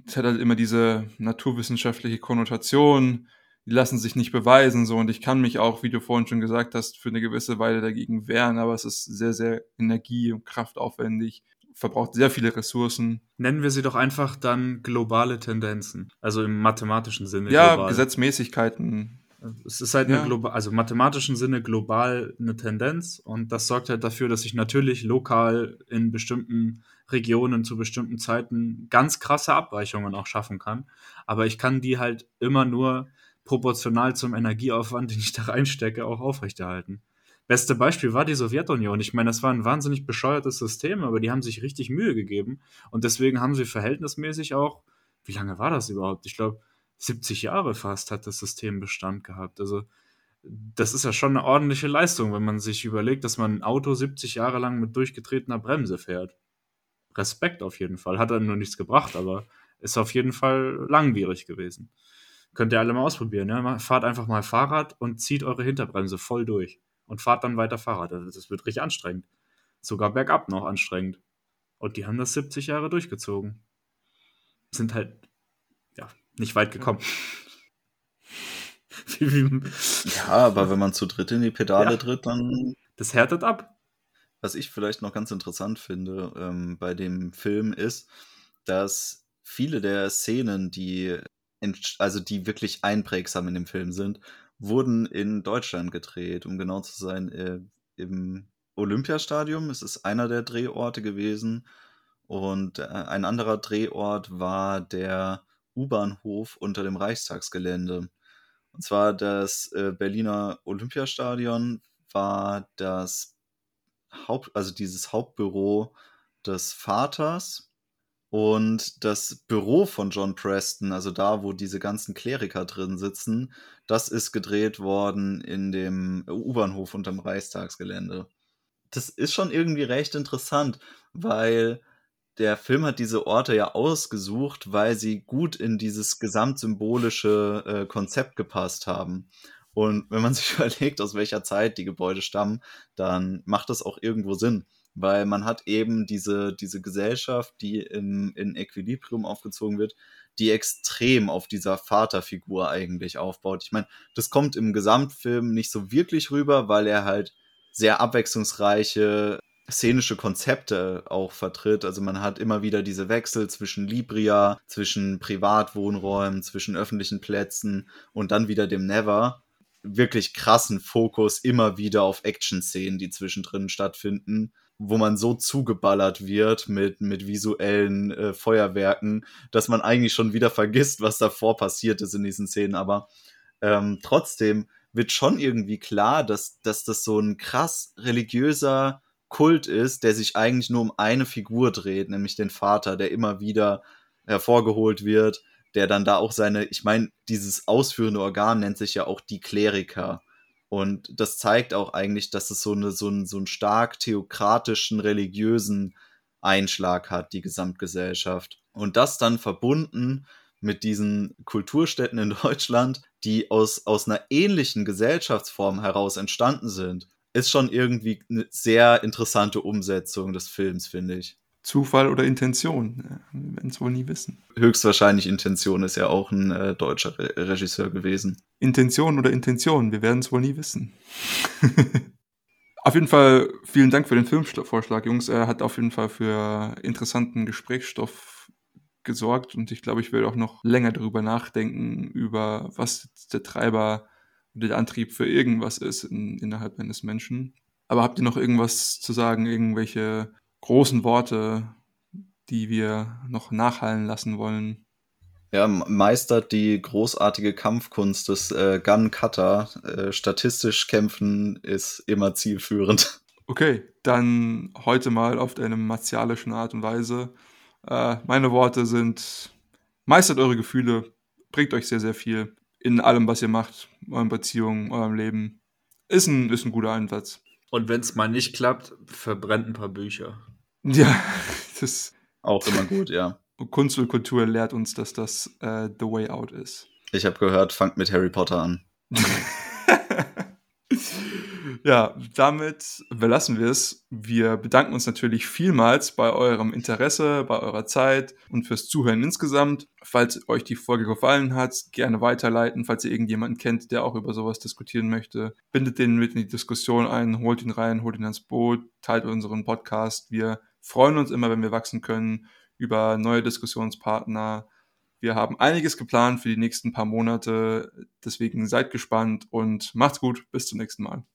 Es hat halt immer diese naturwissenschaftliche Konnotation die lassen sich nicht beweisen, so. Und ich kann mich auch, wie du vorhin schon gesagt hast, für eine gewisse Weile dagegen wehren, aber es ist sehr, sehr energie- und kraftaufwendig, verbraucht sehr viele Ressourcen. Nennen wir sie doch einfach dann globale Tendenzen. Also im mathematischen Sinne. Ja, global. Gesetzmäßigkeiten. Es ist halt ja. eine global, also im mathematischen Sinne global eine Tendenz und das sorgt halt dafür, dass ich natürlich lokal in bestimmten Regionen zu bestimmten Zeiten ganz krasse Abweichungen auch schaffen kann. Aber ich kann die halt immer nur proportional zum Energieaufwand, den ich da reinstecke, auch aufrechterhalten. Beste Beispiel war die Sowjetunion. Ich meine, das war ein wahnsinnig bescheuertes System, aber die haben sich richtig Mühe gegeben und deswegen haben sie verhältnismäßig auch, wie lange war das überhaupt? Ich glaube, 70 Jahre fast hat das System Bestand gehabt. Also das ist ja schon eine ordentliche Leistung, wenn man sich überlegt, dass man ein Auto 70 Jahre lang mit durchgetretener Bremse fährt. Respekt auf jeden Fall. Hat dann nur nichts gebracht, aber ist auf jeden Fall langwierig gewesen. Könnt ihr alle mal ausprobieren. Ja? Fahrt einfach mal Fahrrad und zieht eure Hinterbremse voll durch. Und fahrt dann weiter Fahrrad. Das wird richtig anstrengend. Sogar bergab noch anstrengend. Und die haben das 70 Jahre durchgezogen. Sind halt, ja, nicht weit gekommen. (laughs) ja, aber wenn man zu dritt in die Pedale ja. tritt, dann. Das härtet ab. Was ich vielleicht noch ganz interessant finde ähm, bei dem Film ist, dass viele der Szenen, die also die wirklich einprägsam in dem Film sind, wurden in Deutschland gedreht, um genau zu sein, äh, im Olympiastadion. Es ist einer der Drehorte gewesen. Und äh, ein anderer Drehort war der U-Bahnhof unter dem Reichstagsgelände. Und zwar das äh, Berliner Olympiastadion war das Haupt, also dieses Hauptbüro des Vaters und das Büro von John Preston, also da, wo diese ganzen Kleriker drin sitzen, das ist gedreht worden in dem U-Bahnhof unterm Reichstagsgelände. Das ist schon irgendwie recht interessant, weil der Film hat diese Orte ja ausgesucht, weil sie gut in dieses gesamtsymbolische äh, Konzept gepasst haben. Und wenn man (laughs) sich überlegt, aus welcher Zeit die Gebäude stammen, dann macht das auch irgendwo Sinn weil man hat eben diese, diese Gesellschaft, die im, in Equilibrium aufgezogen wird, die extrem auf dieser Vaterfigur eigentlich aufbaut. Ich meine, das kommt im Gesamtfilm nicht so wirklich rüber, weil er halt sehr abwechslungsreiche szenische Konzepte auch vertritt. Also man hat immer wieder diese Wechsel zwischen Libria, zwischen Privatwohnräumen, zwischen öffentlichen Plätzen und dann wieder dem Never. Wirklich krassen Fokus immer wieder auf Action-Szenen, die zwischendrin stattfinden wo man so zugeballert wird mit, mit visuellen äh, Feuerwerken, dass man eigentlich schon wieder vergisst, was davor passiert ist in diesen Szenen. Aber ähm, trotzdem wird schon irgendwie klar, dass, dass das so ein krass religiöser Kult ist, der sich eigentlich nur um eine Figur dreht, nämlich den Vater, der immer wieder hervorgeholt wird, der dann da auch seine, ich meine, dieses ausführende Organ nennt sich ja auch die Kleriker. Und das zeigt auch eigentlich, dass es so, eine, so, einen, so einen stark theokratischen, religiösen Einschlag hat, die Gesamtgesellschaft. Und das dann verbunden mit diesen Kulturstätten in (laughs) Deutschland, die aus, aus einer ähnlichen Gesellschaftsform heraus entstanden sind, ist schon irgendwie eine sehr interessante Umsetzung des Films, finde ich. Zufall oder Intention? Wir werden es wohl nie wissen. Höchstwahrscheinlich Intention ist ja auch ein äh, deutscher Re Regisseur gewesen. Intention oder Intention? Wir werden es wohl nie wissen. (laughs) auf jeden Fall vielen Dank für den Filmvorschlag, Jungs. Er hat auf jeden Fall für interessanten Gesprächsstoff gesorgt und ich glaube, ich will auch noch länger darüber nachdenken, über was der Treiber der Antrieb für irgendwas ist in, innerhalb eines Menschen. Aber habt ihr noch irgendwas zu sagen, irgendwelche großen Worte, die wir noch nachhallen lassen wollen? Ja, meistert die großartige Kampfkunst des äh, Gun Cutter. Äh, statistisch kämpfen ist immer zielführend. (laughs) Okay, dann heute mal auf eine martialischen Art und Weise. Äh, meine Worte sind: meistert eure Gefühle, bringt euch sehr, sehr viel in allem, was ihr macht, euren Beziehungen, eurem Leben. Ist ein, ist ein guter Einsatz. Und wenn es mal nicht klappt, verbrennt ein paar Bücher. Ja, (laughs) das ist auch immer gut, ja. Kunst und Kultur lehrt uns, dass das äh, the way out ist. Ich habe gehört, fangt mit Harry Potter an. (laughs) Ja, damit belassen wir es. Wir bedanken uns natürlich vielmals bei eurem Interesse, bei eurer Zeit und fürs Zuhören insgesamt. Falls euch die Folge gefallen hat, gerne weiterleiten. Falls ihr irgendjemanden kennt, der auch über sowas diskutieren möchte, bindet den mit in die Diskussion ein, holt ihn rein, holt ihn ans Boot, teilt unseren Podcast. Wir freuen uns immer, wenn wir wachsen können über neue Diskussionspartner. Wir haben einiges geplant für die nächsten paar Monate. Deswegen seid gespannt und macht's gut. Bis zum nächsten Mal.